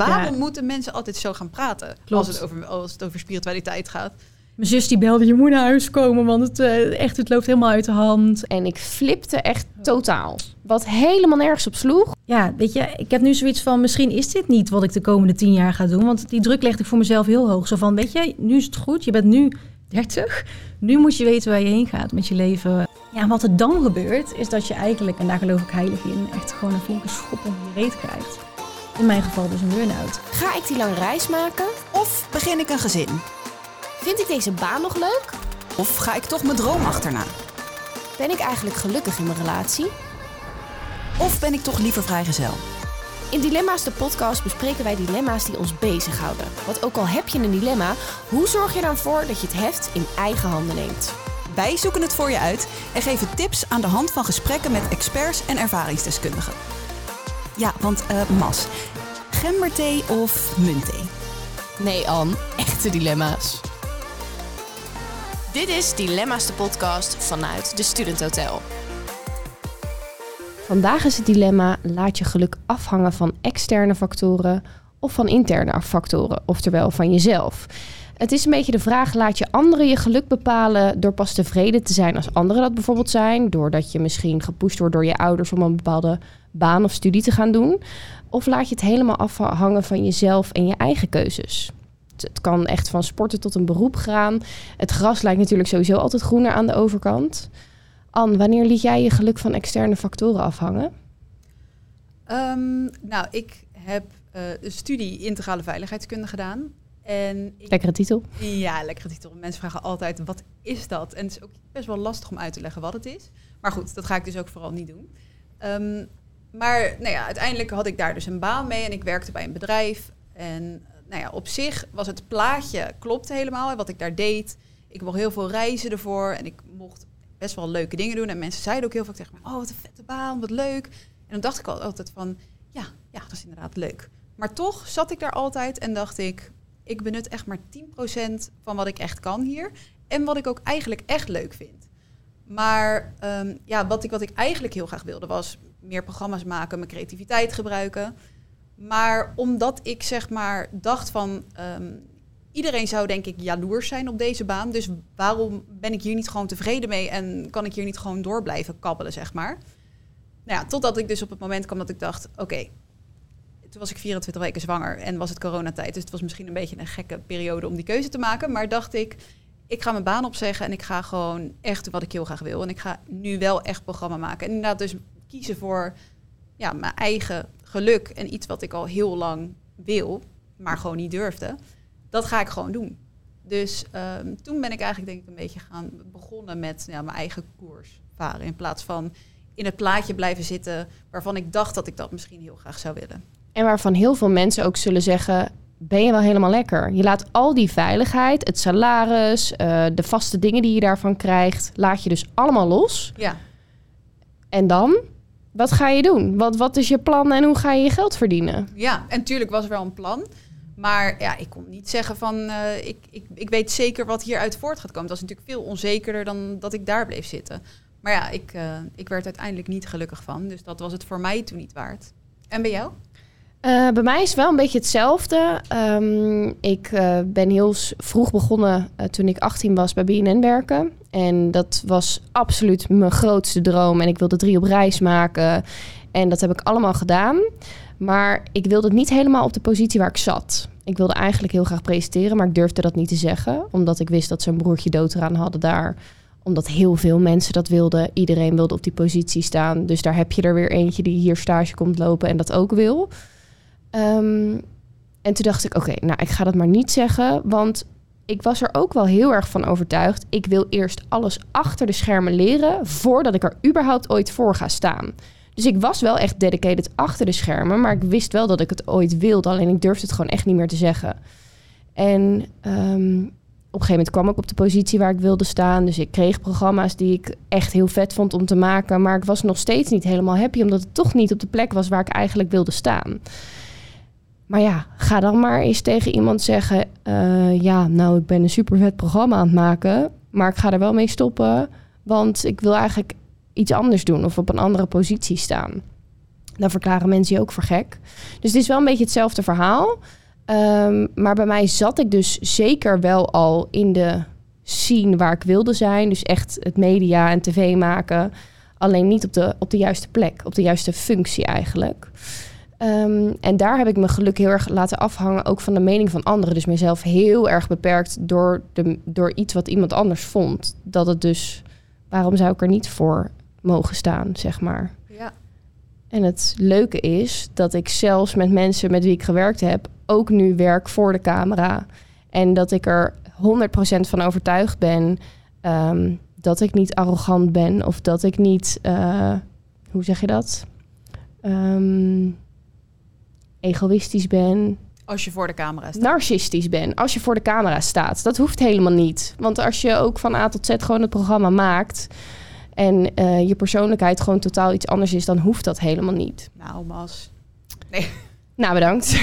Waarom Ja. moeten mensen altijd zo gaan praten Klopt. als het, over, als het over spiritualiteit gaat? Mijn zus die belde, je moet naar huis komen, want het, eh, echt, het loopt helemaal uit de hand. En ik flipte echt totaal. Wat helemaal nergens op sloeg. Ja, weet je, ik heb nu zoiets van, misschien is dit niet wat ik de komende tien jaar ga doen. Want die druk legde ik voor mezelf heel hoog. Zo van, weet je, nu is het goed, je bent nu 30. Nu moet je weten waar je heen gaat met je leven. Ja, wat er dan gebeurt, is dat je eigenlijk, en daar geloof ik heilig in, echt gewoon een flinke schop onder je reet krijgt. In mijn geval dus een burn-out. Ga ik die lange reis maken? Of begin ik een gezin? Vind ik deze baan nog leuk? Of ga ik toch mijn droom achterna? Ben ik eigenlijk gelukkig in mijn relatie? Of ben ik toch liever vrijgezel? In Dilemma's de podcast bespreken wij dilemma's die ons bezighouden. Want ook al heb je een dilemma, hoe zorg je dan voor dat je het heft in eigen handen neemt? Wij zoeken het voor je uit en geven tips aan de hand van gesprekken met experts en ervaringsdeskundigen. Ja, want eh Mas, gemberthee of muntthee? Nee, Anne, echte dilemma's. Dit is Dilemma's de podcast vanuit de Student Hotel. Vandaag is het dilemma: laat je geluk afhangen van externe factoren of van interne factoren, oftewel van jezelf. Het is een beetje de vraag: laat je anderen je geluk bepalen door pas tevreden te zijn als anderen dat bijvoorbeeld zijn, doordat je misschien gepusht wordt door je ouders om een bepaalde baan of studie te gaan doen, of laat je het helemaal afhangen van jezelf en je eigen keuzes? Het- kan echt van sporten tot een beroep gaan. Het gras lijkt natuurlijk sowieso altijd groener aan de overkant. Anne, wanneer liet jij je geluk van externe factoren afhangen? Ehm, nou, ik heb eh, een studie integrale veiligheidskunde gedaan. En ik, Lekkere titel. Ja, lekkere titel. Mensen vragen altijd, wat is dat? En het is ook best wel lastig om uit te leggen wat het is. Maar goed, dat ga ik dus ook vooral niet doen. Ehm, maar nou ja, uiteindelijk had ik daar dus een baan mee en ik werkte bij een bedrijf. En nou ja, op zich was het plaatje, klopte helemaal, wat ik daar deed. Ik mocht heel veel reizen ervoor en ik mocht best wel leuke dingen doen. En mensen zeiden ook heel vaak tegen me, oh wat een vette baan, wat leuk. En dan dacht ik al altijd van, ja, ja, dat is inderdaad leuk. Maar toch zat ik daar altijd en dacht ik, ik benut echt maar 10% van wat ik echt kan hier. En wat ik ook eigenlijk echt leuk vind. Maar ehm, ja, wat ik, wat ik eigenlijk heel graag wilde was meer programma's maken, mijn creativiteit gebruiken. Maar omdat ik zeg maar dacht van ehm, iedereen zou denk ik jaloers zijn op deze baan. Dus waarom ben ik hier niet gewoon tevreden mee en kan ik hier niet gewoon door blijven kabbelen, zeg maar. Nou ja, totdat ik dus op het moment kwam dat ik dacht, oké, toen was ik 24 weken zwanger en was het coronatijd. Dus het was misschien een beetje een gekke periode om die keuze te maken. Maar dacht ik, ik ga mijn baan opzeggen en ik ga gewoon echt wat ik heel graag wil. En ik ga nu wel echt programma maken. En inderdaad dus kiezen voor ja, mijn eigen geluk en iets wat ik al heel lang wil, maar gewoon niet durfde. Dat ga ik gewoon doen. Dus ehm, toen ben ik eigenlijk denk ik een beetje gaan begonnen met ja, mijn eigen koers varen. In plaats van in het plaatje blijven zitten waarvan ik dacht dat ik dat misschien heel graag zou willen. En waarvan heel veel mensen ook zullen zeggen: ben je wel helemaal lekker? Je laat al die veiligheid, het salaris, eh, de vaste dingen die je daarvan krijgt, laat je dus allemaal los. Ja, En dan? Wat ga je doen? Wat, wat is je plan en hoe ga je je geld verdienen? ja. en natuurlijk was er wel een plan. Maar ja, ik kon niet zeggen van eh, ik, ik, ik weet zeker wat hieruit voort gaat komen. Dat is natuurlijk veel onzekerder dan dat ik daar bleef zitten. Maar ja, ik, eh, ik werd uiteindelijk niet gelukkig van. Dus dat was het voor mij toen niet waard. En bij jou? Eh, bij mij is het wel een beetje hetzelfde. Ehm, ik ben heel vroeg begonnen toen ik 18 was bij BNN werken. En dat was absoluut mijn grootste droom. En ik wilde drie op reis maken. En dat heb ik allemaal gedaan. Maar ik wilde het niet helemaal op de positie waar ik zat. Ik wilde eigenlijk heel graag presenteren, maar ik durfde dat niet te zeggen. Omdat ik wist dat ze een broertje dood eraan hadden daar. Omdat heel veel mensen dat wilden. Iedereen wilde op die positie staan. Dus daar heb je er weer eentje die hier stage komt lopen en dat ook wil. Ehm, en toen dacht ik, oké, nou, ik ga dat maar niet zeggen, want ik was er ook wel heel erg van overtuigd. Ik wil eerst alles achter de schermen leren voordat ik er überhaupt ooit voor ga staan. Dus ik was wel echt dedicated achter de schermen, maar ik wist wel dat ik het ooit wilde, alleen ik durfde het gewoon echt niet meer te zeggen. En ehm, op een gegeven moment kwam ik op de positie waar ik wilde staan. Dus ik kreeg programma's die ik echt heel vet vond om te maken. Maar ik was nog steeds niet helemaal happy, omdat het toch niet op de plek was waar ik eigenlijk wilde staan. Maar ja, ga dan maar eens tegen iemand zeggen: eh, Ja, nou, ik ben een super vet programma aan het maken. Maar ik ga er wel mee stoppen. Want ik wil eigenlijk iets anders doen of op een andere positie staan. Dan verklaren mensen je ook voor gek. Dus het is wel een beetje hetzelfde verhaal. Ehm, maar bij mij zat ik dus zeker wel al in de scene waar ik wilde zijn. Dus echt het media en tv maken. Alleen niet op de, op de juiste plek, op de juiste functie eigenlijk. Ehm, en daar heb ik mijn geluk heel erg laten afhangen, ook van de mening van anderen. Dus mezelf heel erg beperkt door, de, door iets wat iemand anders vond. Dat het dus, waarom zou ik er niet voor mogen staan, zeg maar. Ja. En het leuke is dat ik zelfs met mensen met wie ik gewerkt heb, ook nu werk voor de camera. En dat ik er 100% van overtuigd ben ehm, dat ik niet arrogant ben of dat ik niet, eh, hoe zeg je dat? Ehm, egoïstisch ben, Als je voor de camera staat. narcistisch ben als je voor de camera staat. Dat hoeft helemaal niet. Want als je ook van A tot Z gewoon het programma maakt en eh, je persoonlijkheid gewoon totaal iets anders is, dan hoeft dat helemaal niet. Nou, Mas. Nou, bedankt.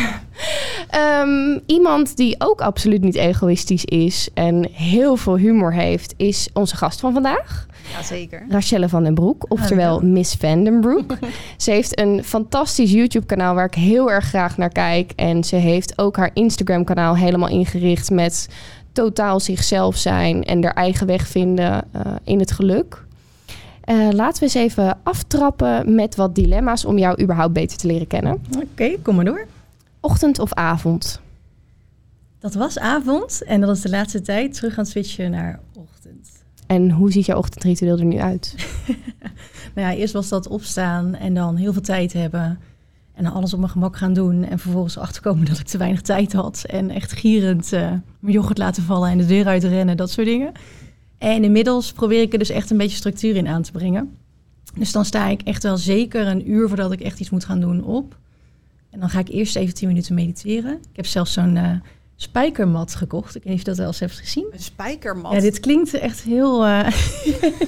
Ehm, iemand die ook absoluut niet egoïstisch is en heel veel humor heeft, is onze gast van vandaag. Jazeker. Rachelle van den Broek, oftewel Miss Van den Broek. ze heeft een fantastisch YouTube-kanaal waar ik heel erg graag naar kijk. En ze heeft ook haar Instagram-kanaal helemaal ingericht met totaal zichzelf zijn en haar eigen weg vinden eh, in het geluk. Eh, laten we eens even aftrappen met wat dilemma's om jou überhaupt beter te leren kennen. Oké, kom maar door. Ochtend of avond? Dat was avond en dat is de laatste tijd terug gaan switchen naar ochtend. En hoe ziet jouw ochtendritueel er nu uit? Nou ja, eerst was dat opstaan en dan heel veel tijd hebben. En alles op mijn gemak gaan doen. En vervolgens achterkomen dat ik te weinig tijd had. En echt gierend eh, mijn yoghurt laten vallen en de deur uitrennen, dat soort dingen. En inmiddels probeer ik er dus echt een beetje structuur in aan te brengen. Dus dan sta ik echt wel zeker een uur voordat ik echt iets moet gaan doen op. En dan ga ik eerst even 10 minuten mediteren. Ik heb zelfs zo'n eh, spijkermat gekocht. Ik weet niet of je dat wel eens hebt gezien. Een spijkermat. Ja, dit klinkt echt heel. eh,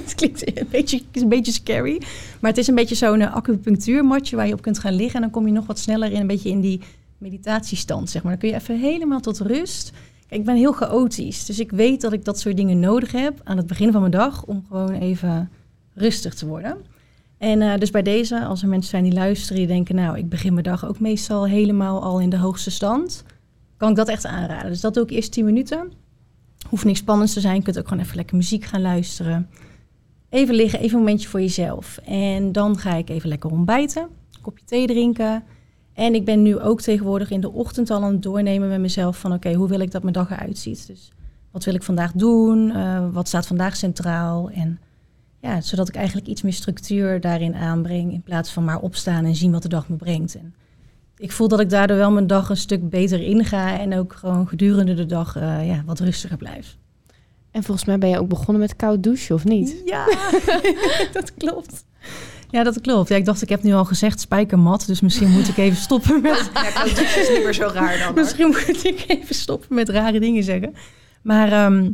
het klinkt een beetje, een beetje scary. Maar het is een beetje zo'n eh, acupunctuurmatje waar je op kunt gaan liggen. En dan kom je nog wat sneller in een beetje in die meditatiestand. Zeg maar. Dan kun je even helemaal tot rust. Ik ben heel chaotisch. Dus ik weet dat ik dat soort dingen nodig heb aan het begin van mijn dag. Om gewoon even rustig te worden. En eh, dus bij deze, als er mensen zijn die luisteren, die denken, nou, ik begin mijn dag ook meestal helemaal al in de hoogste stand, kan ik dat echt aanraden. Dus dat doe ik eerst 10 minuten. Hoeft niks spannends te zijn. Je kunt ook gewoon even lekker muziek gaan luisteren. Even liggen, even een momentje voor jezelf. En dan ga ik even lekker ontbijten, een kopje thee drinken. En ik ben nu ook tegenwoordig in de ochtend al aan het doornemen met mezelf van oké, hoe wil ik dat mijn dag eruit ziet. Dus wat wil ik vandaag doen? Eh, wat staat vandaag centraal? En ja, zodat ik eigenlijk iets meer structuur daarin aanbreng in plaats van maar opstaan en zien wat de dag me brengt. En ik voel dat ik daardoor wel mijn dag een stuk beter inga en ook gewoon gedurende de dag eh, ja, wat rustiger blijf. En volgens mij ben je ook begonnen met koud douchen, of niet? Ja, dat klopt. Ja, dat klopt. Ja, ik dacht, ik heb nu al gezegd spijkermat, dus misschien moet ik even stoppen met... Ja, koud douchen is niet meer zo raar dan. Misschien moet ik even stoppen met rare dingen zeggen. Maar ehm,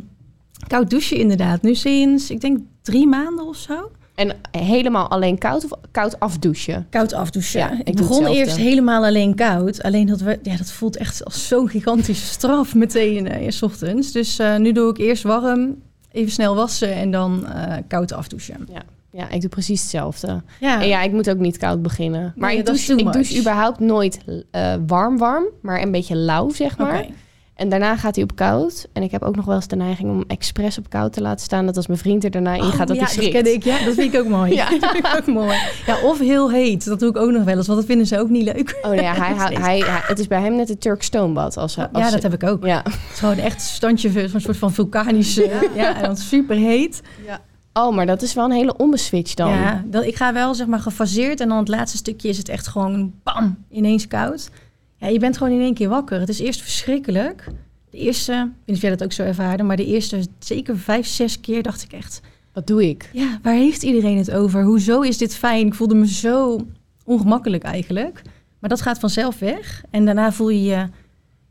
koud douchen inderdaad. Nu sinds, ik denk drie maanden of zo. En helemaal alleen koud of koud afdouchen? Koud afdouchen. Ja, ik begon eerst helemaal alleen koud. Alleen dat, we, ja, dat voelt echt als zo'n gigantische straf meteen eh, in 's ochtends. Dus eh, nu doe ik eerst warm, even snel wassen en dan eh, koud afdouchen. Ja, ik doe precies hetzelfde. Ja, En ja, ik moet ook niet koud beginnen. Maar Nee, ik, dat douche, ik douche überhaupt nooit eh, warm warm, maar een beetje lauw, zeg maar. En daarna gaat hij op koud. En ik heb ook nog wel eens de neiging om expres op koud te laten staan. Dat als mijn vriend er daarna in Oh, gaat, dat ja, hij schrikt. ken ik. Ja, dat vind ik ook mooi. Ja. dat vind ik ook mooi. Ja, of heel heet. Dat doe ik ook nog wel eens, want dat vinden ze ook niet leuk. Oh nee, ja, hij, hij, hij, hij- het is bij hem net een Turk stoombad. Als, als, ja, dat heb ik ook. Ja. Het is gewoon echt een standje, zo'n soort van vulkanische. Ja, en dan super heet. Ja. Oh, maar dat is wel een hele ombeswitch dan. Ja, dat, ik ga wel zeg maar gefaseerd en dan het laatste stukje is het echt gewoon bam, ineens koud. Ja, je bent gewoon in één keer wakker. Het is eerst verschrikkelijk. De eerste, ik weet niet of jij dat ook zo ervaarde, maar de eerste zeker vijf, zes keer dacht ik echt, Wat doe ik? ja, waar heeft iedereen het over? Hoezo is dit fijn? Ik voelde me zo ongemakkelijk eigenlijk. Maar dat gaat vanzelf weg. En daarna voel je je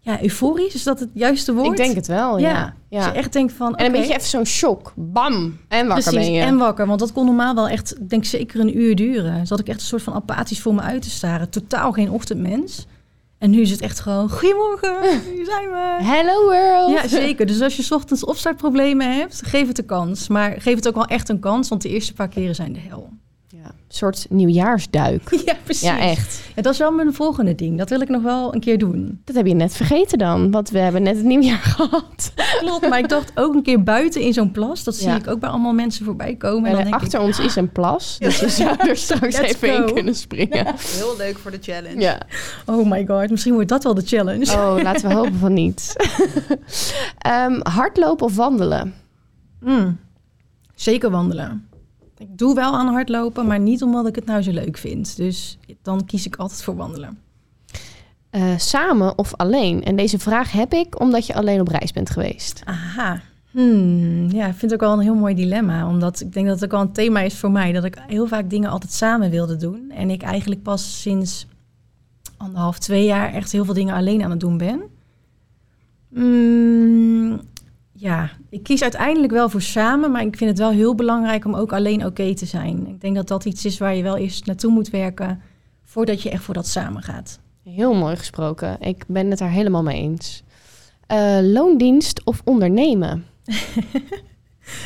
ja, euforisch. Is dat het juiste woord? Ik denk het wel, ja. Ja. ja. Je echt denkt van, En een beetje even zo'n shock. Bam! En wakker Precies, ben je. en wakker. Want dat kon normaal wel echt, ik denk zeker een uur duren. Zat ik echt een soort van apathisch voor me uit te staren. Totaal geen ochtendmens. En nu is het echt gewoon, goedemorgen, hier zijn we. Hello world! Ja, zeker. Dus als je 's ochtends opstartproblemen hebt, geef het een kans. Maar geef het ook wel echt een kans, want de eerste paar keren zijn de hel. Een soort nieuwjaarsduik. Ja, precies. Ja, echt. Ja, dat is wel mijn volgende ding. Dat wil ik nog wel een keer doen. Dat heb je net vergeten dan, want we hebben net het nieuwjaar gehad. Klopt, maar ik dacht ook een keer buiten in zo'n plas. Dat zie Ja. ik ook bij allemaal mensen voorbij komen. En En dan denk achter ik, ons is een plas, dus je zou er straks even go. in kunnen springen. Heel leuk voor de challenge. Ja. oh my god, misschien wordt dat wel de challenge. Oh, laten we hopen van niet. Ehm, hardlopen of wandelen? Mm, zeker wandelen. Ik doe wel aan hardlopen, maar niet omdat ik het nou zo leuk vind. Dus dan kies ik altijd voor wandelen. Eh, samen of alleen? En deze vraag heb ik omdat je alleen op reis bent geweest. Aha. Hmm, ja, ik vind het ook wel een heel mooi dilemma. Omdat ik denk dat het ook wel een thema is voor mij. Dat ik heel vaak dingen altijd samen wilde doen. En ik eigenlijk pas sinds anderhalf, twee jaar echt heel veel dingen alleen aan het doen ben. Hmm, ja, ik kies uiteindelijk wel voor samen. Maar ik vind het wel heel belangrijk om ook alleen oké te zijn. Ik denk dat dat iets is waar je wel eerst naartoe moet werken. Voordat je echt voor dat samen gaat. Heel mooi gesproken. Ik ben het daar helemaal mee eens. Eh, loondienst of ondernemen?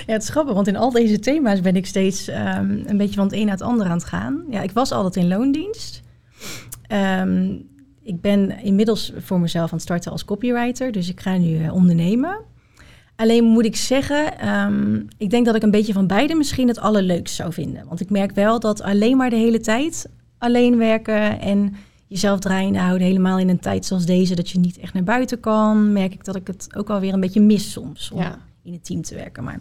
Ja, het is grappig, want in al deze thema's ben ik steeds ehm, een beetje van het een naar het ander aan het gaan. Ja, ik was altijd in loondienst. Ehm, ik ben inmiddels voor mezelf aan het starten als copywriter, dus ik ga nu eh, ondernemen. Alleen moet ik zeggen, ehm, ik denk dat ik een beetje van beide misschien het allerleukst zou vinden. Want ik merk wel dat alleen maar de hele tijd alleen werken en jezelf draaiende houden, helemaal in een tijd zoals deze, dat je niet echt naar buiten kan, merk ik dat ik het ook alweer een beetje mis soms. Om Ja. in het team te werken. Maar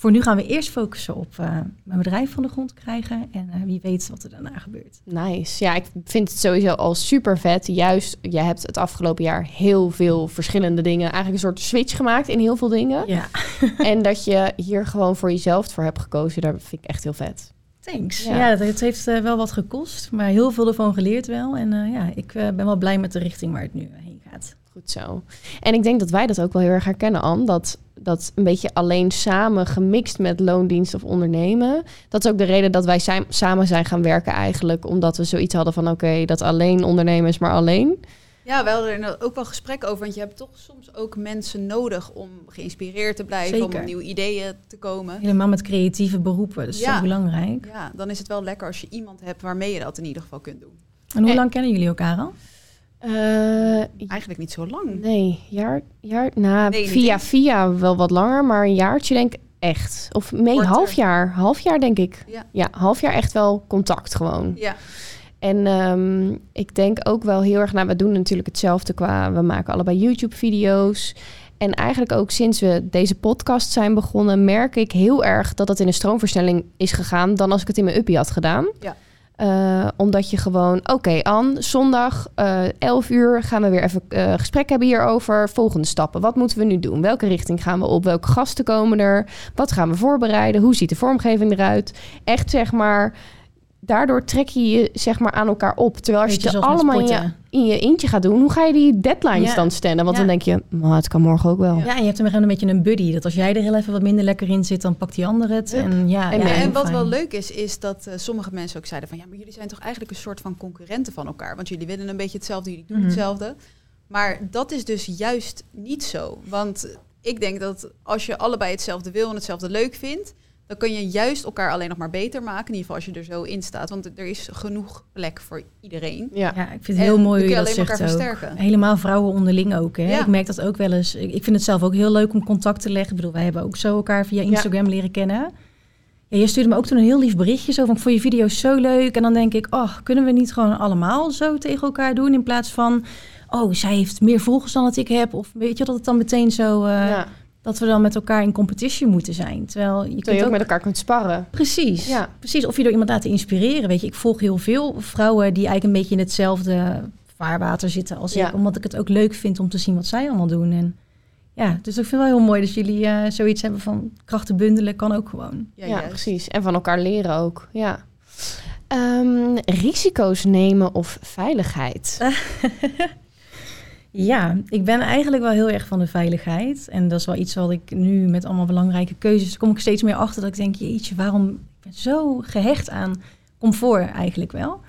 voor nu gaan we eerst focussen op eh, mijn bedrijf van de grond krijgen. En eh, wie weet wat er daarna gebeurt. Nice. Ja, ik vind het sowieso al super vet. Juist, jij hebt het afgelopen jaar heel veel verschillende dingen, eigenlijk een soort switch gemaakt in heel veel dingen. Ja, en dat je hier gewoon voor jezelf voor hebt gekozen, daar vind ik echt heel vet. thanks. Ja. Ja, het, het heeft eh, wel wat gekost, maar heel veel ervan geleerd wel. En ja, ik ben wel blij met de richting waar het nu heen gaat. Goed zo. En ik denk dat wij dat ook wel heel erg herkennen, Anne. Dat, dat een beetje alleen samen gemixt met loondienst of ondernemen. Dat is ook de reden dat wij zijn, samen zijn gaan werken eigenlijk. Omdat we zoiets hadden van oké, dat alleen ondernemen is maar alleen. Ja, we hadden er ook wel gesprek over. Want je hebt toch soms ook mensen nodig om geïnspireerd te blijven. Om op nieuwe ideeën te komen. Helemaal met creatieve beroepen, dat is Ja. zo belangrijk. Ja, dan is het wel lekker als je iemand hebt waarmee je dat in ieder geval kunt doen. En hoe lang kennen jullie elkaar al? Eh, Eigenlijk niet zo lang. nee, jaar, jaar, nou, Nee, niet via via wel wat langer, maar een jaartje denk ik echt. Of nee, Korter. half jaar. Half jaar denk ik. Ja. ja, half jaar echt wel contact gewoon. Ja, En ehm, ik denk ook wel heel erg, nou, we doen natuurlijk hetzelfde qua, we maken allebei YouTube-video's. En eigenlijk ook sinds we deze podcast zijn begonnen, merk ik heel erg dat dat in een stroomversnelling is gegaan dan als ik het in mijn uppie had gedaan. Ja. Eh, omdat je gewoon, oké, Anne, zondag eh 11 uur gaan we weer even eh, gesprek hebben hierover. Volgende stappen. Wat moeten we nu doen? Welke richting gaan we op? Welke gasten komen er? Wat gaan we voorbereiden? Hoe ziet de vormgeving eruit? Echt zeg maar, daardoor trek je je zeg maar aan elkaar op. Terwijl als je het allemaal in je, sporten. in je eentje gaat doen, hoe ga je die deadlines Ja. dan stellen? Want Ja. dan denk je, nou, het kan morgen ook wel. Ja, en je hebt hem gewoon een beetje een buddy. Dat als jij er heel even wat minder lekker in zit, dan pakt die ander het. En, ja, En- wat fijn. wel leuk is, is dat eh, sommige mensen ook zeiden van... ja, maar jullie zijn toch eigenlijk een soort van concurrenten van elkaar. Want jullie willen een beetje hetzelfde, jullie doen Mhm. hetzelfde. Maar dat is dus juist niet zo. Want ik denk dat als je allebei hetzelfde wil en hetzelfde leuk vindt... dan kun je juist elkaar alleen nog maar beter maken. In ieder geval als je er zo in staat. Want er is genoeg plek voor iedereen. Ja. Ja, ik vind het En heel dan mooi hoe je je dat alleen elkaar zegt ook. versterken. Helemaal vrouwen onderling ook. Hè? Ja. Ik merk dat ook wel eens. Ik ik vind het zelf ook heel leuk om contact te leggen. Ik bedoel, wij hebben ook zo elkaar via Instagram leren kennen. Ja, je stuurde me ook toen een heel lief berichtje zo van ik vond je video's zo leuk. En dan denk ik, oh, kunnen we niet gewoon allemaal zo tegen elkaar doen in plaats van, oh, zij heeft meer volgers dan dat ik heb. Of weet je dat het dan meteen zo, eh, Ja. Dat we dan met elkaar in competition moeten zijn. Terwijl je Terwijl kunt je ook ook met elkaar kunt sparren. Precies. Ja. Precies. Of je door iemand laten inspireren. Weet je, ik volg heel veel vrouwen die eigenlijk een beetje in hetzelfde vaarwater zitten als Ja. ik. Omdat ik het ook leuk vind om te zien wat zij allemaal doen. En ja, dus ik vind het wel heel mooi dat jullie eh, zoiets hebben van krachten bundelen kan ook gewoon. Ja, Ja, precies. En van elkaar leren ook. Ja. Ehm, risico's nemen of veiligheid? Ja, ik ben eigenlijk wel heel erg van de veiligheid. En dat is wel iets wat ik nu met allemaal belangrijke keuzes... kom ik steeds meer achter dat ik denk... jeetje, waarom... Ik ben zo gehecht aan comfort eigenlijk wel.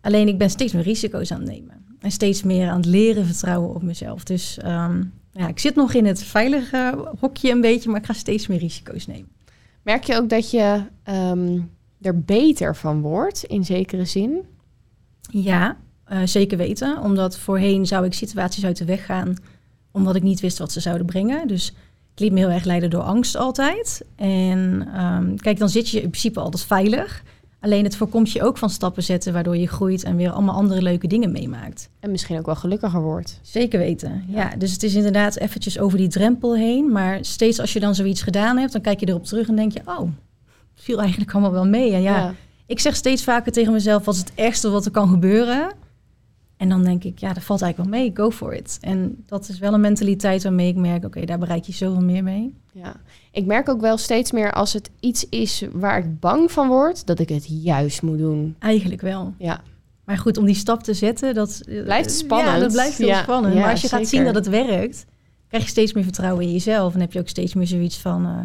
Alleen ik ben steeds meer risico's aan het nemen. En steeds meer aan het leren vertrouwen op mezelf. Dus ehm, ja, ik zit nog in het veilige hokje een beetje... maar ik ga steeds meer risico's nemen. Merk je ook dat je, ehm, er beter van wordt, in zekere zin? Ja, uh, zeker weten. Omdat voorheen zou ik situaties uit de weg gaan, omdat ik niet wist wat ze zouden brengen. Dus ik liet me heel erg leiden door angst altijd. En um, kijk, dan zit je in principe altijd veilig. Alleen het voorkomt je ook van stappen zetten, waardoor je groeit en weer allemaal andere leuke dingen meemaakt. En misschien ook wel gelukkiger wordt. Zeker weten, ja. Dus het is inderdaad eventjes over die drempel heen. Maar steeds als je dan zoiets gedaan hebt, dan kijk je erop terug en denk je, oh, het viel eigenlijk allemaal wel mee. En ja, ja. ik zeg steeds vaker tegen mezelf, wat is het ergste wat er kan gebeuren? En dan denk ik, ja, dat valt eigenlijk wel mee, go for it. En dat is wel een mentaliteit waarmee ik merk, oké, daar bereik je zoveel meer mee. Ja, ik merk ook wel steeds meer als het iets is waar ik bang van word, dat ik het juist moet doen. Eigenlijk wel. Ja. Maar goed, om die stap te zetten, dat blijft spannend. Ja, dat blijft heel spannend. maar als je gaat zien dat het werkt, krijg je steeds meer vertrouwen in jezelf. En heb je ook steeds meer zoiets van... Uh,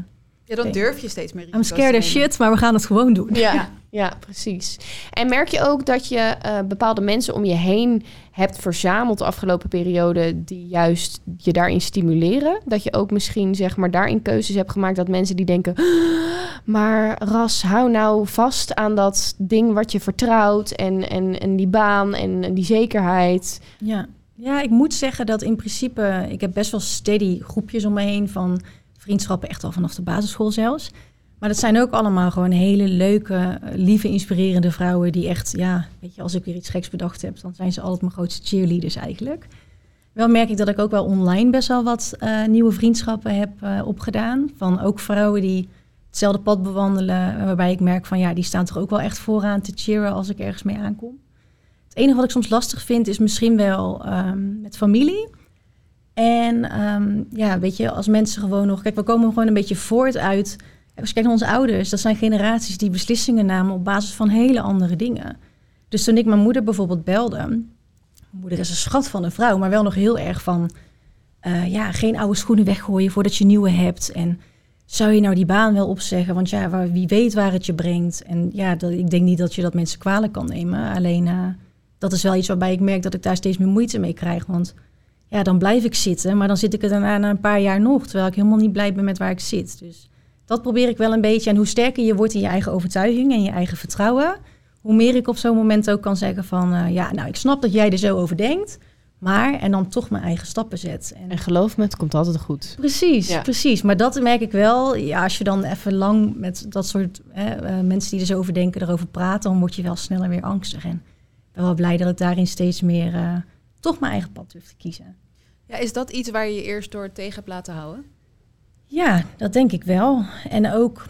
ja, dan durf je steeds meer I'm scared of shit, maar we gaan het gewoon doen. Ja, ja. precies. En merk je ook dat je uh, bepaalde mensen om je heen hebt verzameld de afgelopen periode... die juist je daarin stimuleren? Dat je ook misschien zeg maar daarin keuzes hebt gemaakt... dat mensen die denken... maar Ras, hou nou vast aan dat ding wat je vertrouwt... en, en, en die baan en, en die zekerheid. Ja. ja, ik moet zeggen dat in principe... ik heb best wel steady groepjes om me heen van vriendschappen echt al vanaf de basisschool zelfs. Maar dat zijn ook allemaal gewoon hele leuke, lieve, inspirerende vrouwen die echt, ja, weet je, als ik weer iets geks bedacht heb, dan zijn ze altijd mijn grootste cheerleaders eigenlijk. Wel merk ik dat ik ook wel online best wel wat uh, nieuwe vriendschappen heb uh, opgedaan. Van ook vrouwen die hetzelfde pad bewandelen, waarbij ik merk van ja, die staan toch ook wel echt vooraan te cheeren als ik ergens mee aankom. Het enige wat ik soms lastig vind is misschien wel um, met familie. En um, ja, weet je, als mensen gewoon nog... Kijk, we komen gewoon een beetje voort uit... Als je kijkt naar onze ouders, dat zijn generaties die beslissingen namen op basis van hele andere dingen. Dus toen ik mijn moeder bijvoorbeeld belde... Mijn moeder is een schat van een vrouw, maar wel nog heel erg van... Uh, ja, geen oude schoenen weggooien voordat je nieuwe hebt. En zou je nou die baan wel opzeggen? Want ja, wie weet waar het je brengt. En ja, dat, ik denk niet dat je dat mensen kwalijk kan nemen. Alleen uh, dat is wel iets waarbij ik merk dat ik daar steeds meer moeite mee krijg. Want ja, dan blijf ik zitten. Maar dan zit ik er daarna na een paar jaar nog, terwijl ik helemaal niet blij ben met waar ik zit. Dus dat probeer ik wel een beetje. En hoe sterker je wordt in je eigen overtuiging en je eigen vertrouwen, hoe meer ik op zo'n moment ook kan zeggen van, uh, ja, nou, ik snap dat jij er zo over denkt. Maar, en dan toch mijn eigen stappen zet. En, en geloof me, het komt altijd goed. Precies, precies. Maar dat merk ik wel. Ja, als je dan even lang met dat soort hè, uh, mensen die er zo over denken, erover praten, dan word je wel sneller weer angstig. En ik ben wel blij dat ik daarin steeds meer uh, toch mijn eigen pad durf te kiezen. Ja, is dat iets waar je je eerst door tegen hebt laten houden? Ja, dat denk ik wel. En ook,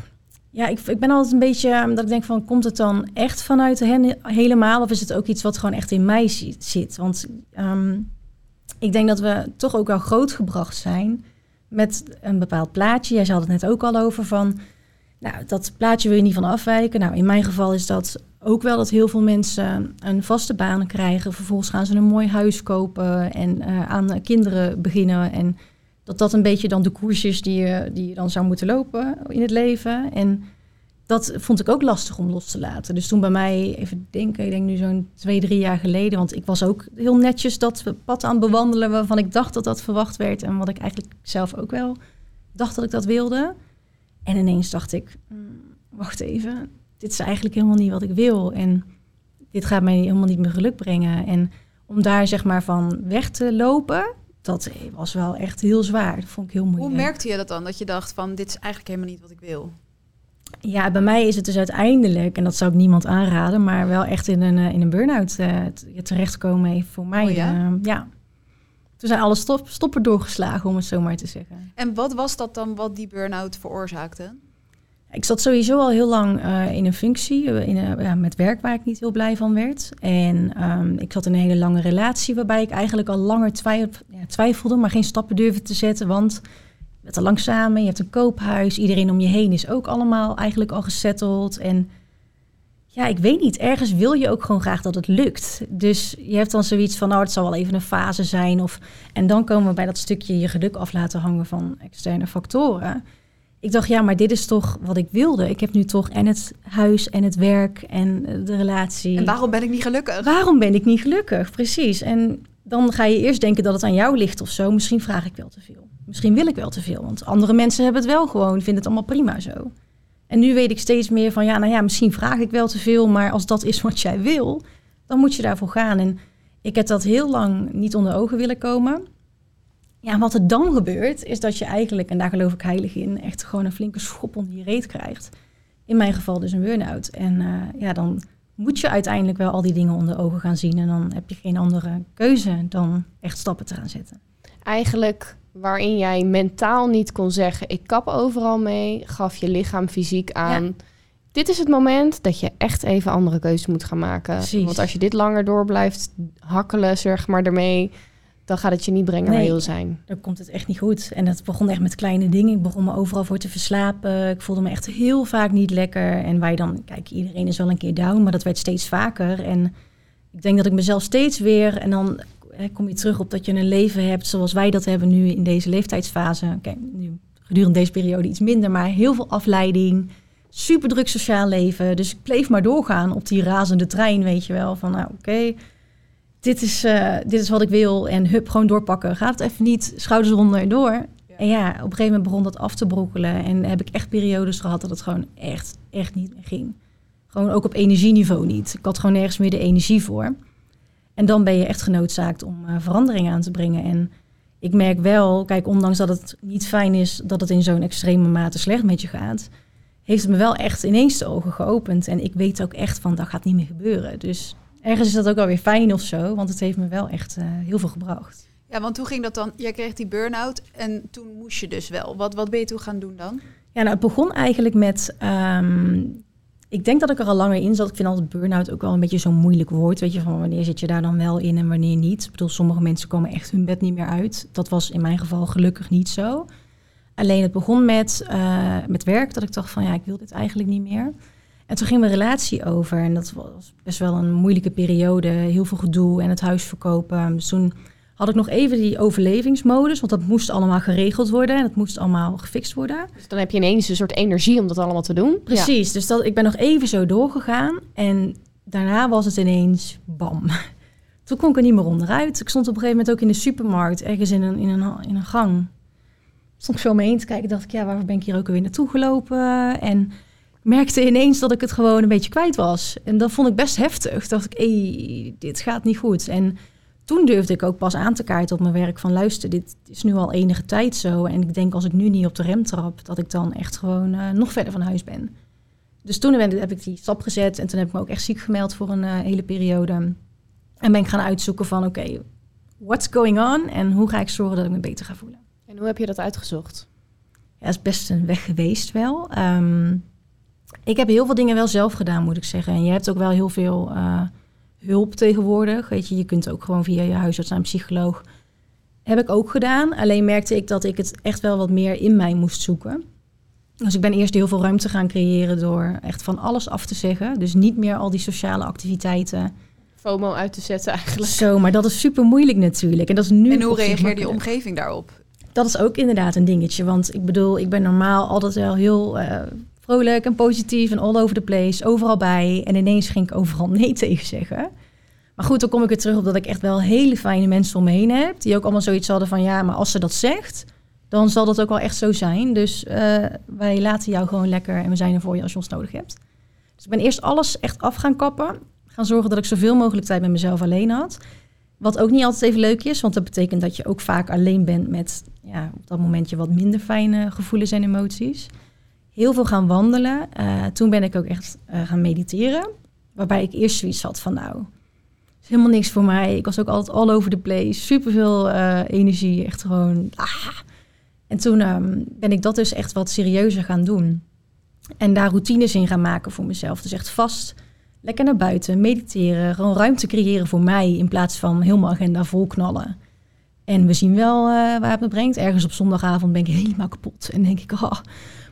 ja, ik, ik ben altijd een beetje ehm, dat ik denk van, komt het dan echt vanuit hen helemaal? Of is het ook iets wat gewoon echt in mij zit? Want um, ik denk dat we toch ook wel grootgebracht zijn met een bepaald plaatje. Jij had het net ook al over van, nou, dat plaatje wil je niet van afwijken. Nou, in mijn geval is dat ook wel dat heel veel mensen een vaste baan krijgen. Vervolgens gaan ze een mooi huis kopen en uh, aan kinderen beginnen. En dat dat een beetje dan de koers is die je, die je dan zou moeten lopen in het leven. En dat vond ik ook lastig om los te laten. Dus toen bij mij, even denken, ik denk nu zo'n twee, drie jaar geleden. Want ik was ook heel netjes dat pad aan bewandelen waarvan ik dacht dat dat verwacht werd. En wat ik eigenlijk zelf ook wel dacht dat ik dat wilde. En ineens dacht ik, mm, wacht even, dit is eigenlijk helemaal niet wat ik wil. En dit gaat mij helemaal niet meer geluk brengen. En om daar zeg maar van weg te lopen, dat was wel echt heel zwaar. Dat vond ik heel moeilijk. Hoe merkte je dat dan? Dat je dacht van, dit is eigenlijk helemaal niet wat ik wil? Ja, bij mij is het dus uiteindelijk, en dat zou ik niemand aanraden, maar wel echt in een, eh, in een burn-out uh, terechtkomen heeft voor mij. Oh ja? Uh, ja. Toen zijn alle stop, stoppen doorgeslagen, om het zo maar te zeggen. En wat was dat dan wat die burn-out veroorzaakte? Ik zat sowieso al heel lang uh, in een functie, in een, ja, met werk waar ik niet heel blij van werd. En um, ik zat in een hele lange relatie waarbij ik eigenlijk al langer twijf, ja, twijfelde, maar geen stappen durfde te zetten. Want je bent al lang samen, je hebt een koophuis, iedereen om je heen is ook allemaal eigenlijk al gesetteld. En ja, ik weet niet, ergens wil je ook gewoon graag dat het lukt. Dus je hebt dan zoiets van, nou, het zal wel even een fase zijn. Of, en dan komen we bij dat stukje je geluk af laten hangen van externe factoren ik dacht, ja, maar dit is toch wat ik wilde. Ik heb nu toch en het huis en het werk en de relatie. En waarom ben ik niet gelukkig? Waarom ben ik niet gelukkig? Precies. En dan ga je eerst denken dat het aan jou ligt of zo. Misschien vraag ik wel te veel. Misschien wil ik wel te veel. Want andere mensen hebben het wel gewoon, vinden het allemaal prima zo. En nu weet ik steeds meer van, ja, nou ja, misschien vraag ik wel te veel, maar als dat is wat jij wil, dan moet je daarvoor gaan. En ik heb dat heel lang niet onder ogen willen komen. Ja, wat er dan gebeurt, is dat je eigenlijk, en daar geloof ik heilig in, echt gewoon een flinke schop onder je reet krijgt. In mijn geval dus een burn-out. En uh, ja, dan moet je uiteindelijk wel al die dingen onder ogen gaan zien. En dan heb je geen andere keuze dan echt stappen te gaan zetten. Eigenlijk waarin jij mentaal niet kon zeggen: ik kap overal mee, gaf je lichaam fysiek aan. Dit is het moment dat je echt even andere keuzes moet gaan maken. Precies. Want als je dit langer door blijft hakkelen, zeg maar ermee, dan gaat het je niet brengen waar je wil zijn. Dan komt het echt niet goed. En dat begon echt met kleine dingen. Ik begon me overal voor te verslapen. Ik voelde me echt heel vaak niet lekker. En wij dan, kijk, iedereen is wel een keer down, maar dat werd steeds vaker. En ik denk dat ik mezelf steeds weer, en dan kom je terug op dat je een leven hebt zoals wij dat hebben nu in deze leeftijdsfase. Kijk, nu gedurende deze periode iets minder, maar heel veel afleiding. Super druk sociaal leven. Dus ik bleef maar doorgaan op die razende trein, weet je wel. Van nou, oké, dit, is, uh, dit is wat ik wil. En hup, gewoon doorpakken. Gaat het even niet, schouders eronder door. En ja, op een gegeven moment begon dat af te brokkelen. En heb ik echt periodes gehad dat het gewoon echt, echt niet meer ging. Gewoon ook op energieniveau niet. Ik had gewoon nergens meer de energie voor. En dan ben je echt genoodzaakt om uh, verandering aan te brengen. En ik merk wel, kijk, ondanks dat het niet fijn is dat het in zo'n extreme mate slecht met je gaat, heeft het me wel echt ineens de ogen geopend. En ik weet ook echt van dat gaat niet meer gebeuren. Dus ergens is dat ook alweer fijn of zo, want het heeft me wel echt uh, heel veel gebracht. Ja, want hoe ging dat dan? Jij kreeg die burn-out en toen moest je dus wel. Wat, wat ben je toen gaan doen dan? Ja, nou, het begon eigenlijk met um, ik denk dat ik er al langer in zat. Ik vind altijd burn-out ook wel een beetje zo'n moeilijk woord. Weet je, van wanneer zit je daar dan wel in en wanneer niet. Ik bedoel, sommige mensen komen echt hun bed niet meer uit. Dat was in mijn geval gelukkig niet zo. Alleen het begon met, uh, met werk, dat ik dacht van ja, ik wil dit eigenlijk niet meer. En toen ging mijn relatie over en dat was best wel een moeilijke periode. Heel veel gedoe en het huis verkopen. Dus toen had ik nog even die overlevingsmodus, want dat moest allemaal geregeld worden en het moest allemaal gefixt worden. Dus dan heb je ineens een soort energie om dat allemaal te doen. Precies, dus dat, ik ben nog even zo doorgegaan en daarna was het ineens bam. Toen kon ik er niet meer onderuit. Ik stond op een gegeven moment ook in de supermarkt, ergens in een, in een, in een gang. Stond ik zo mee te kijken, dacht ik, ja, waarvoor ben ik hier ook alweer naartoe gelopen? En merkte ineens dat ik het gewoon een beetje kwijt was. En dat vond ik best heftig. Dacht ik, hé, dit gaat niet goed. En toen durfde ik ook pas aan te kaarten op mijn werk van luister, dit is nu al enige tijd zo. En ik denk als ik nu niet op de rem trap, dat ik dan echt gewoon uh, nog verder van huis ben. Dus toen heb ik die stap gezet en toen heb ik me ook echt ziek gemeld voor een uh, hele periode. En ben ik gaan uitzoeken van oké, okay, what's going on en hoe ga ik zorgen dat ik me beter ga voelen. En hoe heb je dat uitgezocht? Ja, het is best een weg geweest wel. Um, ik heb heel veel dingen wel zelf gedaan, moet ik zeggen. En je hebt ook wel heel veel... Uh, hulp tegenwoordig. Weet je, je kunt ook gewoon via je huisarts naar een psycholoog. Heb ik ook gedaan. Alleen merkte ik dat ik het echt wel wat meer in mij moest zoeken. Dus ik ben eerst heel veel ruimte gaan creëren door echt van alles af te zeggen. Dus niet meer al die sociale activiteiten. FOMO uit te zetten eigenlijk. Zo, maar dat is super moeilijk natuurlijk. En, dat is nu en hoe reageerde je omgeving daarop? Dat is ook inderdaad een dingetje. Want ik bedoel, ik ben normaal altijd wel heel uh, vrolijk en positief en all over the place, overal bij. En ineens ging ik overal nee tegen zeggen. Maar goed, dan kom ik weer terug op dat ik echt wel hele fijne mensen om me heen heb. Die ook allemaal zoiets hadden van ja, maar als ze dat zegt, dan zal dat ook wel echt zo zijn. Dus uh, wij laten jou gewoon lekker en we zijn er voor je als je ons nodig hebt. Dus ik ben eerst alles echt af gaan kappen. Gaan zorgen dat ik zoveel mogelijk tijd met mezelf alleen had. Wat ook niet altijd even leuk is, want dat betekent dat je ook vaak alleen bent met ja, op dat moment je wat minder fijne gevoelens en emoties heel veel gaan wandelen. Uh, toen ben ik ook echt uh, gaan mediteren. Waarbij ik eerst zoiets had van nou, is helemaal niks voor mij. Ik was ook altijd all over the place. Superveel uh, energie, echt gewoon... Ah. En toen um, ben ik dat dus echt wat serieuzer gaan doen. En daar routines in gaan maken voor mezelf. Dus echt vast, lekker naar buiten, mediteren. Gewoon ruimte creëren voor mij in plaats van helemaal agenda vol knallen. En we zien wel waar het me brengt. Ergens op zondagavond ben ik helemaal kapot. En denk ik, oh,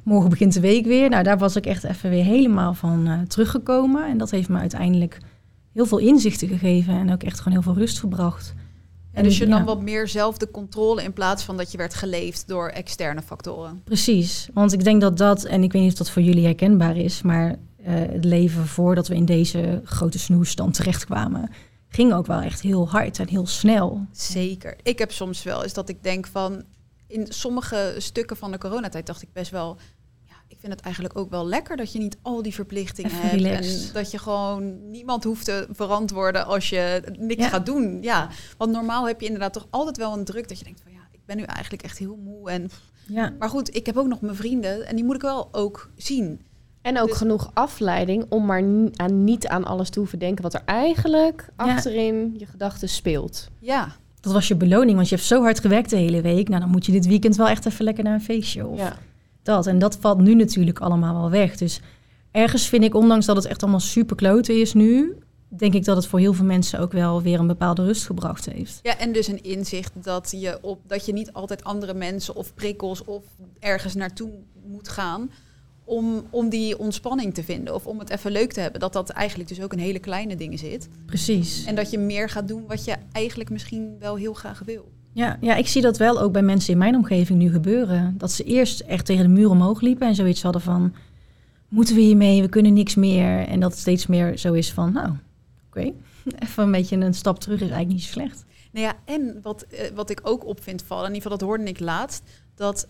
morgen begint de week weer. Nou, daar was ik echt even weer helemaal van uh, teruggekomen. En dat heeft me uiteindelijk heel veel inzichten gegeven en ook echt gewoon heel veel rust gebracht. En dus je ja. dan wat meer zelf de controle in plaats van dat je werd geleefd door externe factoren. Precies, want ik denk dat dat, en ik weet niet of dat voor jullie herkenbaar is, maar uh, het leven voordat we in deze grote snoesstand terechtkwamen, ging ook wel echt heel hard en heel snel. Zeker. Ik heb soms wel eens dat ik denk van, in sommige stukken van de coronatijd dacht ik best wel, ik vind het eigenlijk ook wel lekker dat je niet al die verplichtingen Even hebt. relaxed. En dat je gewoon niemand hoeft te verantwoorden als je niks Ja. gaat doen. Ja, want normaal heb je inderdaad toch altijd wel een druk dat je denkt van ja, ik ben nu eigenlijk echt heel moe. En, Ja, maar goed, ik heb ook nog mijn vrienden en die moet ik wel ook zien. En ook Dus- genoeg afleiding om maar aan, niet aan alles te hoeven denken wat er eigenlijk Ja. achterin je gedachten speelt. Ja, dat was je beloning, want je hebt zo hard gewerkt de hele week. Nou, dan moet je dit weekend wel echt even lekker naar een feestje of Ja. Dat. En dat valt nu natuurlijk allemaal wel weg. Dus ergens vind ik, ondanks dat het echt allemaal super kloten is nu... denk ik dat het voor heel veel mensen ook wel weer een bepaalde rust gebracht heeft. Ja, en dus een inzicht dat je, op, dat je niet altijd andere mensen of prikkels of ergens naartoe moet gaan om, om die ontspanning te vinden of om het even leuk te hebben. Dat dat eigenlijk dus ook in hele kleine dingen zit. Precies. En dat je meer gaat doen wat je eigenlijk misschien wel heel graag wil. Ja, ja, ik zie dat wel ook bij mensen in mijn omgeving nu gebeuren. Dat ze eerst echt tegen de muur omhoog liepen en zoiets hadden van... moeten we hiermee, we kunnen niks meer. En dat het steeds meer zo is van, nou, oké, even een beetje een stap terug is eigenlijk niet zo slecht. Nou ja, en wat, eh, wat ik ook op vind in ieder geval dat hoorde ik laatst, dat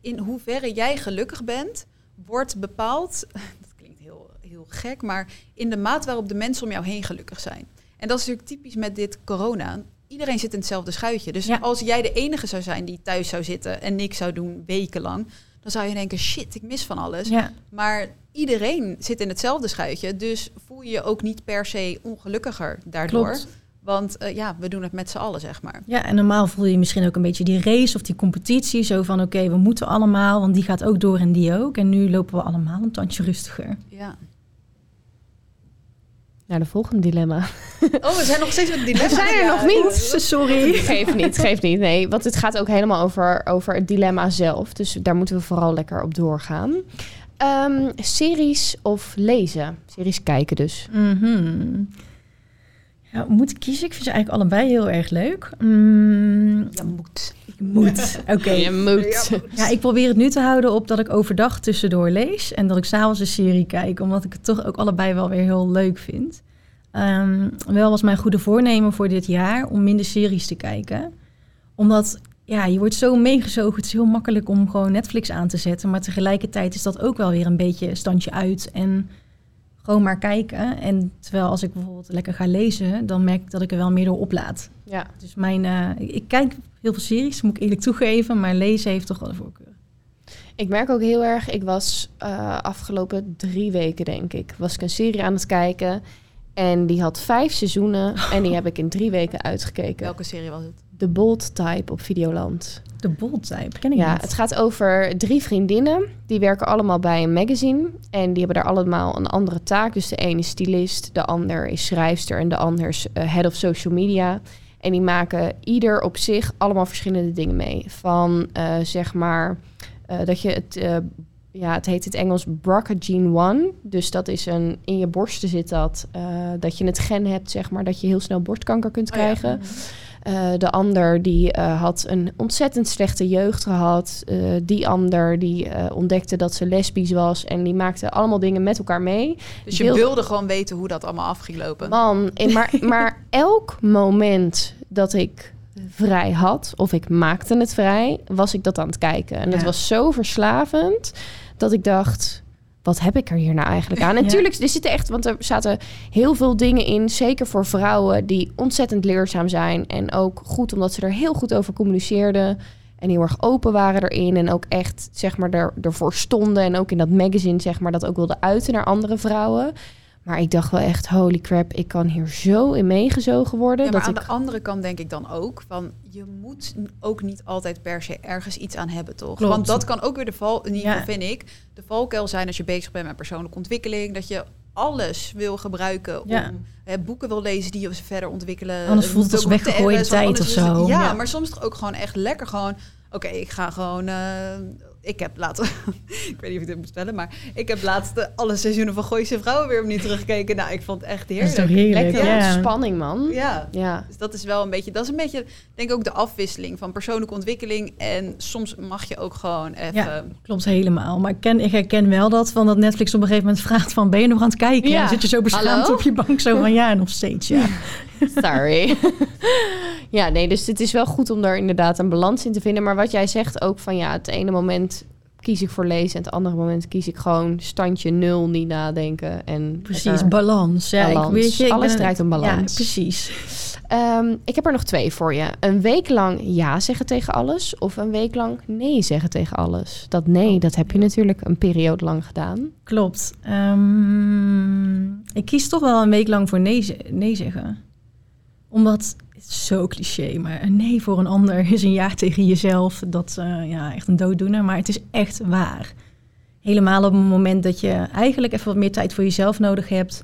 in hoeverre jij gelukkig bent, wordt bepaald, dat klinkt heel, heel gek, maar in de maat waarop de mensen om jou heen gelukkig zijn. En dat is natuurlijk typisch met dit corona. Iedereen zit in hetzelfde schuitje. Dus Ja. als jij de enige zou zijn die thuis zou zitten en niks zou doen wekenlang, dan zou je denken, shit, ik mis van alles. Ja, Maar iedereen zit in hetzelfde schuitje, dus voel je je ook niet per se ongelukkiger daardoor. klopt. Want eh, ja, we doen het met z'n allen, zeg maar. Ja, en normaal voel je misschien ook een beetje die race of die competitie. Zo van, oké, we moeten allemaal, want die gaat ook door en die ook. En nu lopen we allemaal een tandje rustiger. Ja. Naar de volgende dilemma. Oh, we zijn nog steeds met dilemma. We zijn er nog niet. Sorry. Geef niet, geef niet. Nee, want het gaat ook helemaal over, over het dilemma zelf. Dus daar moeten we vooral lekker op doorgaan. Ehm, series of lezen? Series kijken dus. Mhm. Ja, moet ik kiezen? Ik vind ze eigenlijk allebei heel erg leuk. Mm, Je moet. Ik moet. Oké. Je moet. Ja, ik probeer het nu te houden op dat ik overdag tussendoor lees en dat ik s'avonds een serie kijk, omdat ik het toch ook allebei wel weer heel leuk vind. Ehm, wel was mijn goede voornemen voor dit jaar om minder series te kijken. Omdat, ja, je wordt zo meegezogen. Het is heel makkelijk om gewoon Netflix aan te zetten. Maar tegelijkertijd is dat ook wel weer een beetje standje uit en gewoon maar kijken. En terwijl als ik bijvoorbeeld lekker ga lezen, dan merk ik dat ik er wel meer door oplaad. Ja. Dus mijn, eh, ik kijk heel veel series, moet ik eerlijk toegeven. Maar lezen heeft toch wel de voorkeur. Ik merk ook heel erg, ik was eh, afgelopen drie weken, denk ik, was ik een serie aan het kijken. En die had vijf seizoenen en die heb ik in drie weken uitgekeken. Welke serie was het? The Bold Type op Videoland. De Bold Type, ken ik Ja, niet. het gaat over drie vriendinnen. Die werken allemaal bij een magazine. En die hebben daar allemaal een andere taak. Dus de ene is stylist, de ander is schrijfster en de ander is eh, head of social media. En die maken ieder op zich allemaal verschillende dingen mee. Van eh, zeg maar eh, dat je het, eh, ja, het heet in het Engels BRCA Gene 1. Dus dat is een, in je borsten zit dat, eh, dat je het gen hebt, zeg maar, dat je heel snel borstkanker kunt Oh ja. krijgen. Eh, de ander die eh, had een ontzettend slechte jeugd gehad. Eh, die ander die ontdekte dat ze lesbisch was. En die maakte allemaal dingen met elkaar mee. Dus je Wilde- wilde gewoon weten hoe dat allemaal af ging lopen. Man, en maar, maar elk moment dat ik vrij had, of ik maakte het vrij, was ik dat aan het kijken. En het was zo verslavend dat ik dacht. Wat heb ik er hier nou eigenlijk aan? En Ja. natuurlijk, er zitten echt, want er zaten heel veel dingen in, zeker voor vrouwen die ontzettend leerzaam zijn. En ook goed omdat ze er heel goed over communiceerden. En heel erg open waren erin. En ook echt, zeg maar, er, ervoor stonden. En ook in dat magazine, zeg maar, dat ook wilden uiten naar andere vrouwen. Maar ik dacht wel echt, holy crap, ik kan hier zo in meegezogen worden. Ja, maar dat aan ik... de andere kant denk ik dan ook van je moet ook niet altijd per se ergens iets aan hebben, toch? Klopt. Want dat kan ook weer de val, in Ja. vind ik, de valkuil zijn als je bezig bent met persoonlijke ontwikkeling, dat je alles wil gebruiken Ja. om hè, boeken wil lezen die je verder ontwikkelen. Anders voelt het als weggegooide tijd of het- zo. Ja, Ja. maar soms toch ook gewoon echt lekker gewoon. Oké, ik ga gewoon. eh, ik heb laten. ik weet niet of ik dit moet stellen, maar ik heb laatst alle seizoenen van Gooise Vrouwen weer opnieuw teruggekeken. Nou, ik vond het echt Dat is heerlijk. toch heerlijk. Lekker ja. ontspanning, man. Ja. Ja. Dus dat is wel een beetje, dat is een beetje, denk ik ook de afwisseling van persoonlijke ontwikkeling. En soms mag je ook gewoon even. Ja. Klopt helemaal. Maar ik, ken, ik herken wel dat van dat Netflix op een gegeven moment vraagt van... ben je nog aan het kijken? Ja. En zit je zo beschaamd op je bank zo van ja, nog steeds. Ja. Sorry. ja, nee, dus het is wel goed om daar inderdaad een balans in te vinden. Maar wat jij zegt ook van ja, het ene moment kies ik voor lezen. En het andere moment kies ik gewoon standje nul, niet nadenken. En Precies, balans. Ja, Balans. Ik, weet je, Alles draait om balans. Ja, precies. Ehm, ik heb er nog twee voor je. Een week lang ja zeggen tegen alles of een week lang nee zeggen tegen alles. Dat nee, dat heb je natuurlijk een periode lang gedaan. Klopt. Ehm, ik kies toch wel een week lang voor nee, nee zeggen. Omdat, zo cliché, maar een nee voor een ander is een ja tegen jezelf. Dat eh, ja, echt een dooddoener, maar het is echt waar. Helemaal op het moment dat je eigenlijk even wat meer tijd voor jezelf nodig hebt.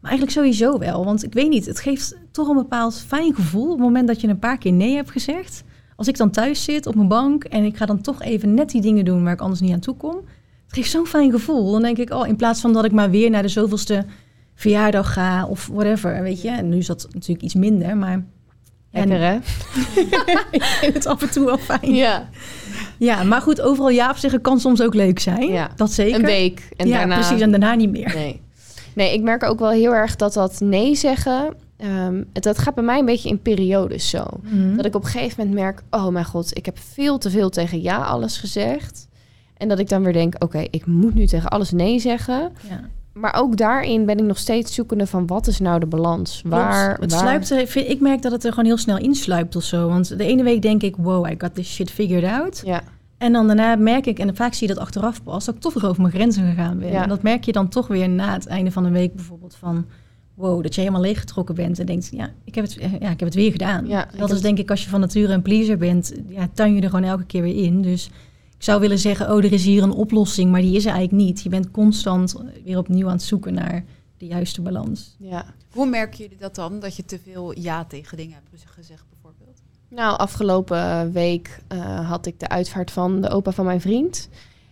Maar eigenlijk sowieso wel, want ik weet niet, het geeft toch een bepaald fijn gevoel... op het moment dat je een paar keer nee hebt gezegd. Als ik dan thuis zit op mijn bank en ik ga dan toch even net die dingen doen... waar ik anders niet aan toe kom... Het geeft zo'n fijn gevoel. Dan denk ik, oh, in plaats van dat ik maar weer naar de zoveelste verjaardag ga of whatever, weet je. En nu is dat natuurlijk iets minder, maar Lekker hè? ik vind het af en toe wel fijn. Ja. Ja, maar goed, overal ja op zeggen kan soms ook leuk zijn. Ja. Dat zeker. Een week en ja, daarna... precies. En daarna niet meer. Nee. nee, ik merk ook wel heel erg dat dat nee zeggen... ehm, het- dat gaat bij mij een beetje in periodes zo. Mhm. Dat ik op een gegeven moment merk... oh mijn god, ik heb veel te veel tegen ja alles gezegd. En dat ik dan weer denk... oké, ik moet nu tegen alles nee zeggen. Ja. Maar ook daarin ben ik nog steeds zoekende van... wat is nou de balans? Waar, Klopt. het waar- sluipt er, vind- ik merk dat het er gewoon heel snel insluipt of zo. Want de ene week denk ik, wow, I got this shit figured out. Ja, En dan daarna merk ik, en vaak zie je dat achteraf pas, dat ik toch weer over mijn grenzen gegaan ben. Ja. En dat merk je dan toch weer na het einde van een week bijvoorbeeld van... wow, dat je helemaal leeggetrokken bent en denkt, ja, ik heb het, ja, ik heb het weer gedaan. Ja, dat is denk ik als je van nature een pleaser bent, ja, tuin je er gewoon elke keer weer in. Dus ik zou willen zeggen, oh, er is hier een oplossing, maar die is er eigenlijk niet. Je bent constant weer opnieuw aan het zoeken naar de juiste balans. ja. Hoe merken jullie dat dan, dat je te veel ja tegen dingen hebt gezegd bijvoorbeeld? Nou, afgelopen week eh, had ik de uitvaart van de opa van mijn vriend.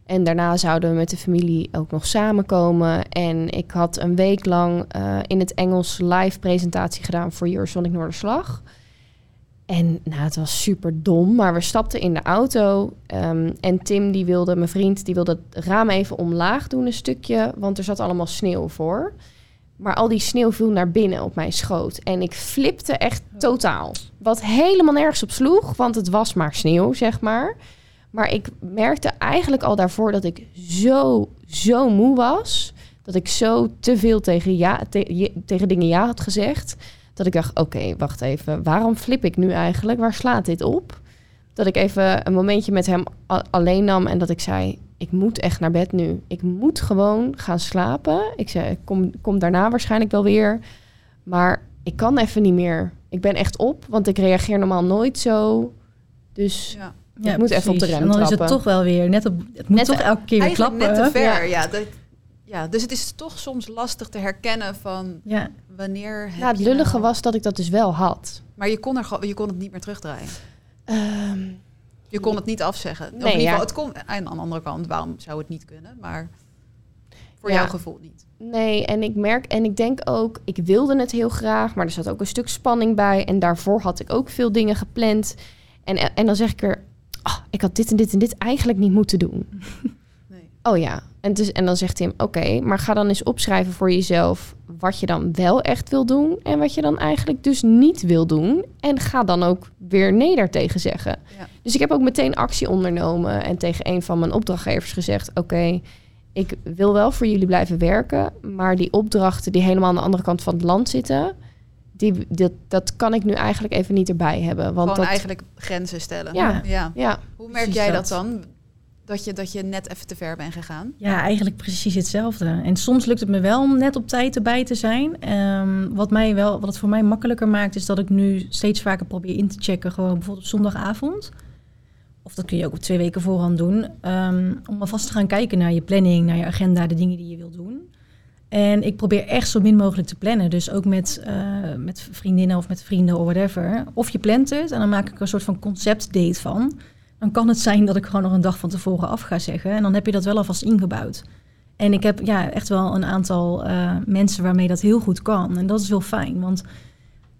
En daarna zouden we met de familie ook nog samenkomen. En ik had een week lang eh, in het Engels live presentatie gedaan voor Eurosonic Noorderslag. En nou, het was super dom, maar we stapten in de auto. ehm, en Tim, die wilde, mijn vriend, die wilde het raam even omlaag doen een stukje. Want er zat allemaal sneeuw voor. Maar al die sneeuw viel naar binnen op mijn schoot. En ik flipte echt totaal. Wat helemaal nergens op sloeg, want het was maar sneeuw, zeg maar. Maar ik merkte eigenlijk al daarvoor dat ik zo, zo moe was. Dat ik zo te veel tegen, ja, te- je- tegen dingen ja had gezegd. Dat ik dacht, oké, wacht even. Waarom flip ik nu eigenlijk? Waar slaat dit op? Dat ik even een momentje met hem alleen nam en dat ik zei... ik moet echt naar bed nu. Ik moet gewoon gaan slapen. Ik zei, ik kom, kom daarna waarschijnlijk wel weer. Maar ik kan even niet meer. Ik ben echt op, want ik reageer normaal nooit zo. Dus Ja. Ik moet even op de rem En dan is het toch wel weer, net op, het moet Net- toch elke keer weer Eigenlijk klappen. net te ver, ja. dat, ja. Dus het is toch soms lastig te herkennen van Ja, wanneer ja, het je lullige nou- was dat ik dat dus wel had. Maar je kon, er, gewoon- je kon het niet meer terugdraaien. Ehm, Je kon het niet afzeggen. Of Nee, in ieder geval, ja. het kon, en aan de andere kant, waarom zou het niet kunnen? Maar voor Ja. jouw gevoel niet. nee, en ik merk en ik denk ook, ik wilde het heel graag, maar er zat ook een stuk spanning bij. En daarvoor had ik ook veel dingen gepland. En, en dan zeg ik er, ah, ik had dit en dit en dit eigenlijk niet moeten doen. Oh ja, en, dus, en dan zegt Tim, oké, maar ga dan eens opschrijven voor jezelf wat je dan wel echt wil doen en wat je dan eigenlijk dus niet wil doen. En ga dan ook weer nee daartegen zeggen. Ja. Dus ik heb ook meteen actie ondernomen en tegen een van mijn opdrachtgevers gezegd, oké, ik wil wel voor jullie blijven werken, maar die opdrachten die helemaal aan de andere kant van het land zitten, die, dat, dat kan ik nu eigenlijk even niet erbij hebben. Want Gewoon dat, eigenlijk grenzen stellen. Ja. ja. ja, Hoe merk Precies jij dat dan? Dat je, dat je net even te ver bent gegaan? Ja, eigenlijk precies hetzelfde. En soms lukt het me wel om net op tijd erbij te zijn. Ehm, wat, mij wel, wat het voor mij makkelijker maakt, is dat ik nu steeds vaker probeer in te checken. Gewoon bijvoorbeeld op zondagavond. Of dat kun je ook op twee weken voorhand doen. ehm, om alvast te gaan kijken naar je planning, naar je agenda, de dingen die je wilt doen. En ik probeer echt zo min mogelijk te plannen. Dus ook met, eh, met vriendinnen of met vrienden of whatever. Of je plant het en dan maak ik er een soort van conceptdate van. Dan kan het zijn dat ik gewoon nog een dag van tevoren af ga zeggen. En dan heb je dat wel alvast ingebouwd. En ik heb ja, echt wel een aantal eh, mensen waarmee dat heel goed kan. En dat is heel fijn. Want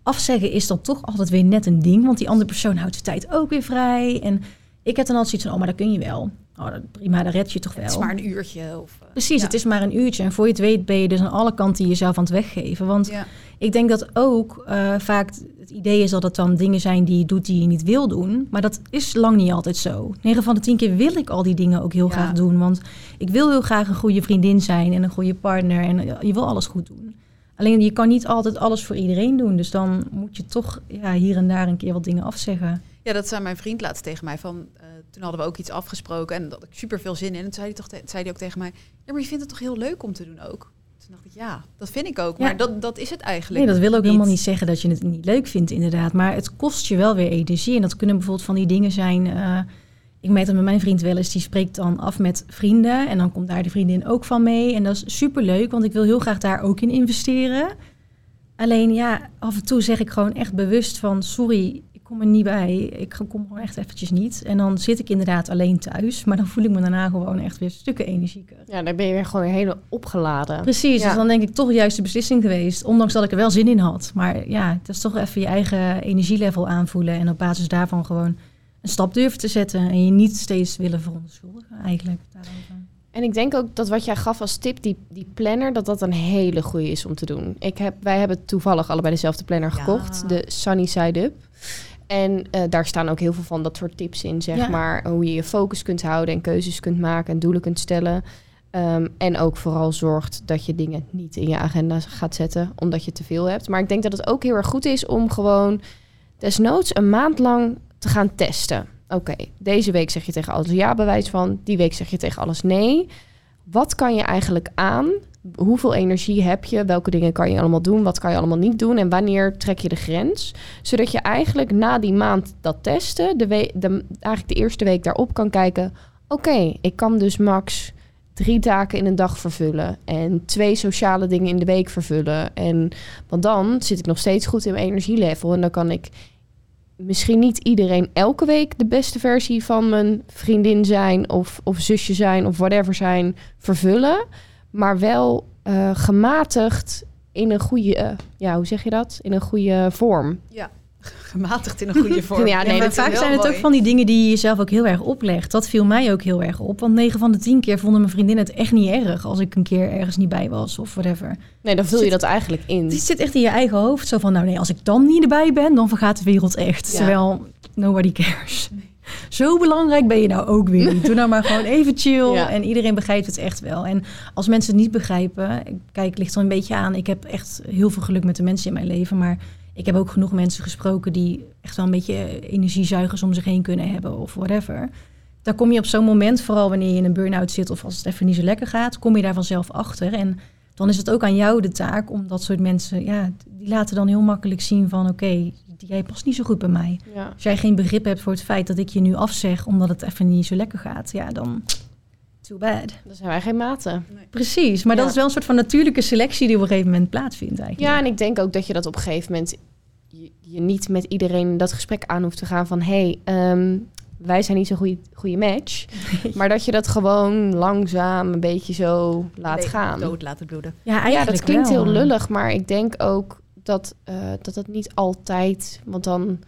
afzeggen is dan toch altijd weer net een ding. Want die andere persoon houdt de tijd ook weer vrij. En ik heb dan altijd zoiets van, oh, maar dat kun je wel. Oh, prima, dat red je toch wel. Het is maar een uurtje. Of, eh, Precies, ja. het is maar een uurtje. En voor je het weet ben je dus aan alle kanten jezelf aan het weggeven. Want Ja. ik denk dat ook eh, vaak het idee is dat het dan dingen zijn die je doet die je niet wil doen. Maar dat is lang niet altijd zo. 9 van de 10 keer wil ik al die dingen ook heel Ja. graag doen. Want ik wil heel graag een goede vriendin zijn en een goede partner. En eh, je wil alles goed doen. Alleen je kan niet altijd alles voor iedereen doen. Dus dan moet je toch ja, hier en daar een keer wat dingen afzeggen. Ja, dat zei mijn vriend laatst tegen mij. Van, toen hadden we ook iets afgesproken en dat had ik super veel zin in. En toen zei hij, toch zei hij ook tegen mij: Ja, maar je vindt het toch heel leuk om te doen ook? Toen dacht ik: Ja, dat vind ik ook. Ja. Maar dat, dat is het eigenlijk. Nee, dat wil ook helemaal niet zeggen dat je het niet leuk vindt, inderdaad. Maar het kost je wel weer energie. En dat kunnen bijvoorbeeld van die dingen zijn. eh, ik merk dat met mijn vriend wel eens, die spreekt dan af met vrienden. En dan komt daar de vriendin ook van mee. En dat is superleuk, want ik wil heel graag daar ook in investeren. Alleen ja, af en toe zeg ik gewoon echt bewust van... sorry, kom er niet bij. Ik kom gewoon echt eventjes niet. En dan zit ik inderdaad alleen thuis. Maar dan voel ik me daarna gewoon echt weer stukken energieker. Ja, dan ben je weer gewoon weer helemaal opgeladen. Precies, Ja. dus dan denk ik toch juist de beslissing geweest. Ondanks dat ik er wel zin in had. Maar ja, het is toch even je eigen energielevel aanvoelen. En op basis daarvan gewoon een stap durven te zetten. En je niet steeds willen verontschuldigen eigenlijk. Daarover. En ik denk ook dat wat jij gaf als tip, die, die planner, dat dat een hele goede is om te doen. Ik heb, wij hebben toevallig allebei dezelfde planner Ja. gekocht, de Sunny Side Up. En eh, daar staan ook heel veel van dat soort tips in, zeg Ja. maar. Hoe je je focus kunt houden en keuzes kunt maken en doelen kunt stellen. Ehm, en ook vooral zorgt dat je dingen niet in je agenda gaat zetten, omdat je te veel hebt. Maar ik denk dat het ook heel erg goed is om gewoon desnoods een maand lang te gaan testen. Oké, deze week zeg je tegen alles ja bewijs van. Die week zeg je tegen alles nee. Wat kan je eigenlijk aan? Hoeveel energie heb je? Welke dingen kan je allemaal doen? Wat kan je allemaal niet doen? En wanneer trek je de grens? Zodat je eigenlijk na die maand dat testen, de de, eigenlijk de eerste week daarop kan kijken. Oké, ik kan dus max drie taken in een dag vervullen. En twee sociale dingen in de week vervullen. En, want dan zit ik nog steeds goed in mijn energielevel. En dan kan ik misschien niet iedereen elke week de beste versie van mijn vriendin zijn of, of zusje zijn of whatever zijn vervullen. Maar wel eh, gematigd in een goede, eh, ja, hoe zeg je dat? In een goede vorm. Gematigd in een goede vorm. Ja, nee, vaak zijn het ook van die dingen die je jezelf ook heel erg oplegt. Dat viel mij ook heel erg op. Want 9 van de 10 keer vonden mijn vriendinnen het echt niet erg als ik een keer ergens niet bij was of whatever. Nee, dan vul je Zit- dat eigenlijk in. Het zit echt in je eigen hoofd. Zo van, nou nee, als ik dan niet erbij ben, dan vergaat de wereld echt. Ja. Terwijl, nobody cares. Zo belangrijk ben je nou ook weer niet. Doe nou maar gewoon even chill. Ja. En iedereen begrijpt het echt wel. En als mensen het niet begrijpen... Kijk, het ligt er een beetje aan. Ik heb echt heel veel geluk met de mensen in mijn leven. Maar ik heb ook genoeg mensen gesproken... die echt wel een beetje energiezuigers om zich heen kunnen hebben. Of whatever. Daar kom je op zo'n moment, vooral wanneer je in een burn-out zit... of als het even niet zo lekker gaat, kom je daar vanzelf achter. En dan is het ook aan jou de taak om dat soort mensen... Ja, die laten dan heel makkelijk zien van... oké, jij past niet zo goed bij mij. Ja. Als jij geen begrip hebt voor het feit dat ik je nu afzeg... omdat het even niet zo lekker gaat, ja, dan... Too bad. Dan zijn wij geen maten. Precies, maar dat is wel een soort van natuurlijke selectie... die op een gegeven moment plaatsvindt eigenlijk. Ja, en ik denk ook dat je dat op een gegeven moment je, je niet met iedereen dat gesprek aan hoeft te gaan van hey, ehm, wij zijn niet zo'n goede, goede match. Maar dat je dat gewoon langzaam een beetje zo laat Nee, gaan. Dood laten bloeden. Ja, dat klinkt wel. heel lullig, maar ik denk ook dat, eh, dat het niet altijd, want dan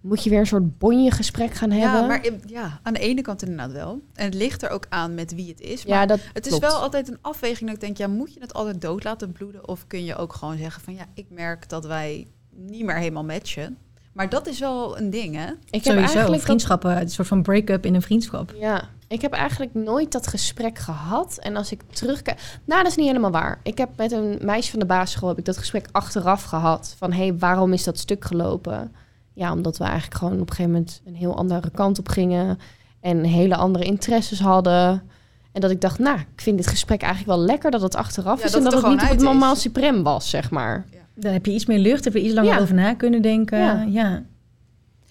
moet je weer een soort bonje gesprek gaan hebben. Ja, maar ja, aan de ene kant inderdaad wel. En het ligt er ook aan met wie het is. Maar ja, dat het is klopt. wel altijd een afweging dat ik denk, ja, moet je het altijd dood laten bloeden? Of kun je ook gewoon zeggen van, ja, ik merk dat wij niet meer helemaal matchen. Maar dat is wel een ding, hè? Ik heb Sowieso, eigenlijk dat- vriendschappen, een soort van break-up in een vriendschap. Ja, ik heb eigenlijk nooit dat gesprek gehad. En als ik terugkijk... Nou, dat is niet helemaal waar. Ik heb met een meisje van de basisschool... heb ik dat gesprek achteraf gehad. Van, hé, hey, waarom is dat stuk gelopen? Ja, omdat we eigenlijk gewoon op een gegeven moment... een heel andere kant op gingen. En hele andere interesses hadden. En dat ik dacht, nou, ik vind dit gesprek eigenlijk wel lekker... dat het achteraf Ja, is dat en dat het niet op het normaal suprem was, zeg maar. Dan heb je iets meer lucht, heb je iets langer Ja. over na kunnen denken. Ja.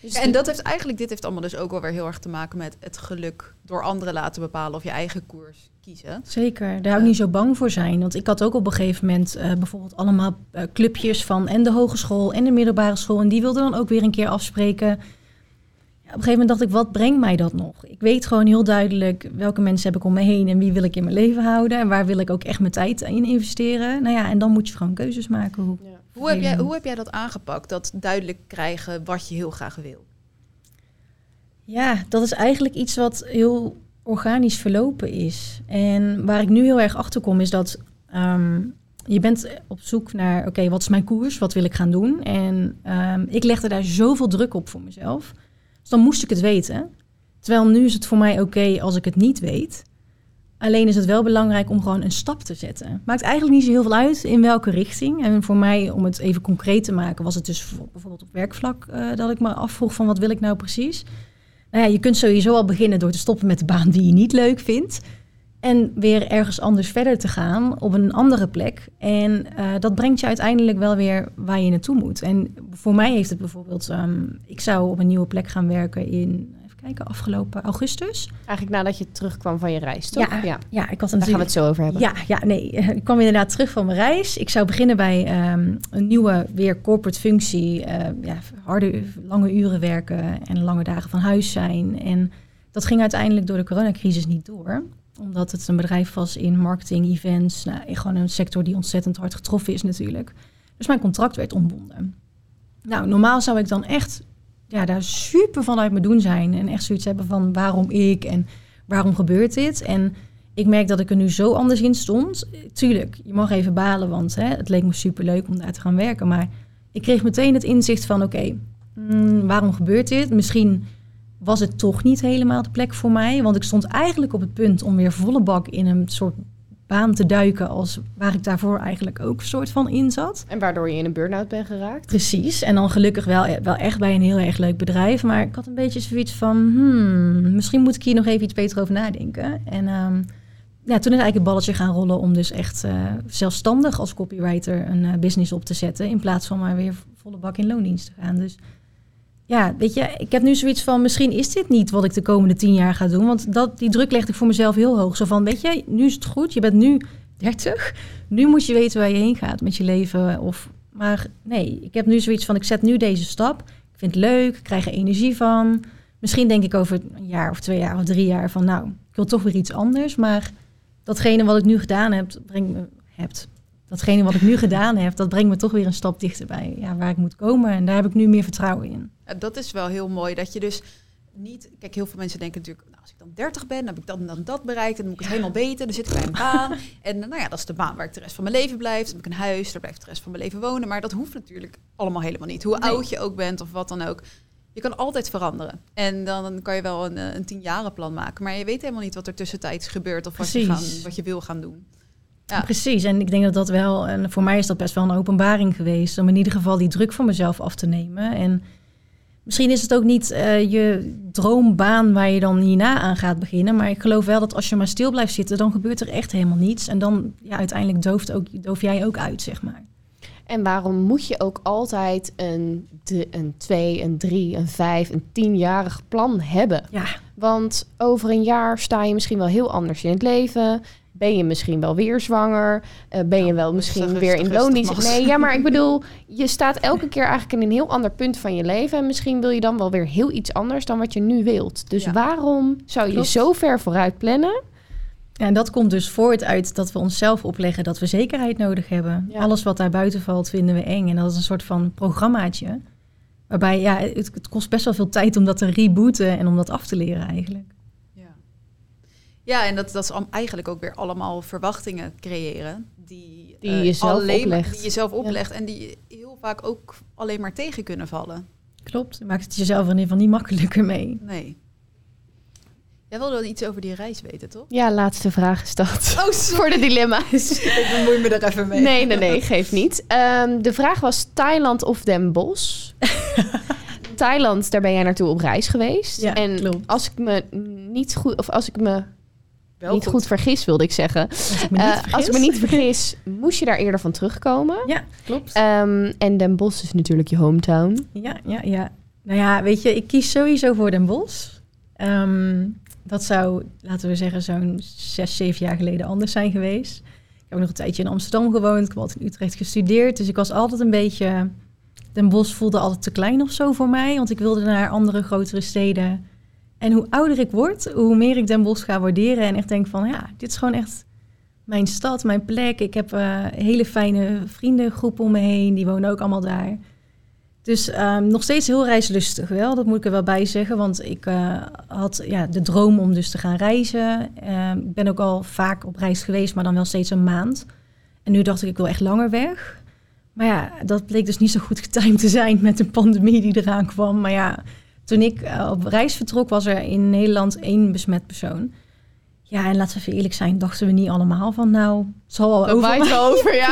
Ja. Dus en dat heeft eigenlijk, dit heeft allemaal dus ook wel weer heel erg te maken met het geluk door anderen laten bepalen of je eigen koers kiezen. Zeker, daar ook niet zo bang voor zijn. Want ik had ook op een gegeven moment eh, bijvoorbeeld allemaal eh, clubjes van en de hogeschool en de middelbare school. En die wilden dan ook weer een keer afspreken. Ja, op een gegeven moment dacht ik, wat brengt mij dat nog? Ik weet gewoon heel duidelijk welke mensen heb ik om me heen en wie wil ik in mijn leven houden. En waar wil ik ook echt mijn tijd in investeren. Nou ja, en dan moet je gewoon keuzes maken. Hoe, Ja. Hoe heb, jij, hoe heb jij dat aangepakt? Dat duidelijk krijgen wat je heel graag wil? Ja, dat is eigenlijk iets wat heel organisch verlopen is. En waar ik nu heel erg achter kom, is dat ehm, je bent op zoek naar, oké, wat is mijn koers? Wat wil ik gaan doen? En ehm, ik legde daar zoveel druk op voor mezelf. Dus dan moest ik het weten. Terwijl nu is het voor mij oké als ik het niet weet. Alleen is het wel belangrijk om gewoon een stap te zetten. Maakt eigenlijk niet zo heel veel uit in welke richting. En voor mij, om het even concreet te maken, was het dus bijvoorbeeld op werkvlak uh, dat ik me afvroeg van wat wil ik nou precies. Nou ja, je kunt sowieso al beginnen door te stoppen met de baan die je niet leuk vindt. En weer ergens anders verder te gaan op een andere plek. En uh, dat brengt je uiteindelijk wel weer waar je naartoe moet. En voor mij heeft het bijvoorbeeld, um, ik zou op een nieuwe plek gaan werken in kijken, afgelopen augustus. Eigenlijk nadat je terugkwam van je reis, toch? Ja, ja. ja ik had een Daar gaan we het zo over hebben. Ja, ja, nee. Ik kwam inderdaad terug van mijn reis. Ik zou beginnen bij um, een nieuwe, weer corporate functie. Uh, ja, harde, lange uren werken en lange dagen van huis zijn. En dat ging uiteindelijk door de coronacrisis niet door omdat het een bedrijf was in marketing, events. Nou, gewoon een sector die ontzettend hard getroffen is natuurlijk. Dus mijn contract werd ontbonden. Nou, normaal zou ik dan echt ja, daar super van uit me doen zijn. En echt zoiets hebben van waarom ik en waarom gebeurt dit. En ik merk dat ik er nu zo anders in stond. Tuurlijk, je mag even balen, want hè, het leek me super leuk om daar te gaan werken. Maar ik kreeg meteen het inzicht van oké, mm, waarom gebeurt dit? Misschien was het toch niet helemaal de plek voor mij. Want ik stond eigenlijk op het punt om weer volle bak in een soort baan te duiken als waar ik daarvoor eigenlijk ook een soort van in zat. En waardoor je in een burn-out bent geraakt? Precies. En dan gelukkig wel, wel echt bij een heel erg leuk bedrijf. Maar ik had een beetje zoiets van, hmm, misschien moet ik hier nog even iets beter over nadenken. En um, ja, toen is eigenlijk het balletje gaan rollen om dus echt uh, zelfstandig als copywriter een uh, business op te zetten. In plaats van maar weer volle bak in loondienst te gaan. Dus ja, weet je, ik heb nu zoiets van, misschien is dit niet wat ik de komende tien jaar ga doen. Want dat, die druk legde ik voor mezelf heel hoog. Zo van, weet je, nu is het goed, je bent nu 30. Nu moet je weten waar je heen gaat met je leven. Of, maar nee, ik heb nu zoiets van, ik zet nu deze stap. Ik vind het leuk, ik krijg er energie van. Misschien denk ik over een jaar of twee jaar of drie jaar van, nou, ik wil toch weer iets anders. Maar datgene wat ik nu gedaan heb, brengt me, hebt, datgene wat ik nu gedaan heb, dat brengt me toch weer een stap dichterbij ja, waar ik moet komen. En daar heb ik nu meer vertrouwen in. Dat is wel heel mooi, dat je dus niet... Kijk, heel veel mensen denken natuurlijk, nou, als ik dan 30 ben, dan heb ik dan, dan dat bereikt, en dan moet ik het helemaal beter. Dan zit ik bij een baan. en nou ja, dat is de baan waar ik de rest van mijn leven blijf. Dan heb ik een huis, daar blijft de rest van mijn leven wonen. Maar dat hoeft natuurlijk allemaal helemaal niet. Hoe oud je ook bent of wat dan ook. Je kan altijd veranderen. En dan kan je wel een, een tienjarenplan maken. Maar je weet helemaal niet wat er tussentijds gebeurt of wat je, gaan, wat je wil gaan doen. Ja. Precies, en ik denk dat dat wel, en voor mij is dat best wel een openbaring geweest, om in ieder geval die druk van mezelf af te nemen. En misschien is het ook niet uh, je droombaan waar je dan hierna aan gaat beginnen, maar ik geloof wel dat als je maar stil blijft zitten, dan gebeurt er echt helemaal niets. En dan, ja, uiteindelijk dooft ook, doof jij ook uit, zeg maar. En waarom moet je ook altijd een, de, een twee, een drie, een vijf, een tienjarig plan hebben? Ja. Want over een jaar sta je misschien wel heel anders in het leven. Ben je misschien wel weer zwanger? Uh, ben je wel misschien weer in loondienst? Nee, ja, maar ik bedoel, je staat elke keer eigenlijk in een heel ander punt van je leven. En misschien wil je dan wel weer heel iets anders dan wat je nu wilt. Dus waarom zou je Klopt. zo ver vooruit plannen? Ja, en dat komt dus voort uit dat we onszelf opleggen dat we zekerheid nodig hebben. Ja. Alles wat daar buiten valt vinden we eng. En dat is een soort van programmaatje. Waarbij ja, het, het kost best wel veel tijd om dat te rebooten en om dat af te leren eigenlijk. Ja, en dat, dat is eigenlijk ook weer allemaal verwachtingen creëren. Die, die je zelf alleen oplegt. Die je zelf oplegt en die heel vaak ook alleen maar tegen kunnen vallen. Klopt, je maakt het jezelf in ieder geval niet makkelijker mee. Nee. Jij wilde wel iets over die reis weten, toch? Ja, laatste vraag is dat. Oh, voor de dilemma's. Ik bemoei me er even mee. Nee, nee, nee, geeft niet. Um, de vraag was Thailand of Den Bosch. Thailand, daar ben jij naartoe op reis geweest. Ja, en klopt. als ik me niet goed, of als ik me wel niet goed. goed vergis, wilde ik zeggen. Als ik me niet, uh, als ik me niet vergis, moest je daar eerder van terugkomen. Ja, klopt. Um, en Den Bosch is natuurlijk je hometown. Ja, ja, ja. Nou ja, weet je, ik kies sowieso voor Den Bosch. Um, dat zou, laten we zeggen, zo'n zes, zeven jaar geleden anders zijn geweest. Ik heb nog een tijdje in Amsterdam gewoond. Ik heb altijd in Utrecht gestudeerd. Dus ik was altijd een beetje... Den Bosch voelde altijd te klein of zo voor mij. Want ik wilde naar andere, grotere steden en hoe ouder ik word, hoe meer ik Den Bosch ga waarderen. En echt denk van, ja, dit is gewoon echt mijn stad, mijn plek. Ik heb uh, hele fijne vriendengroep om me heen. Die wonen ook allemaal daar. Dus ehm, nog steeds heel reislustig wel, dat moet ik er wel bij zeggen. Want ik uh, had ja, de droom om dus te gaan reizen. Ehm, ik ben ook al vaak op reis geweest, maar dan wel steeds een maand. En nu dacht ik, ik wil echt langer weg. Maar ja, dat bleek dus niet zo goed getimed te zijn met de pandemie die eraan kwam. Maar ja, toen ik uh, op reis vertrok, was er in Nederland één besmet persoon. Ja, en laten we even eerlijk zijn, dachten we niet allemaal van nou, het zal wel over. waait over, ja.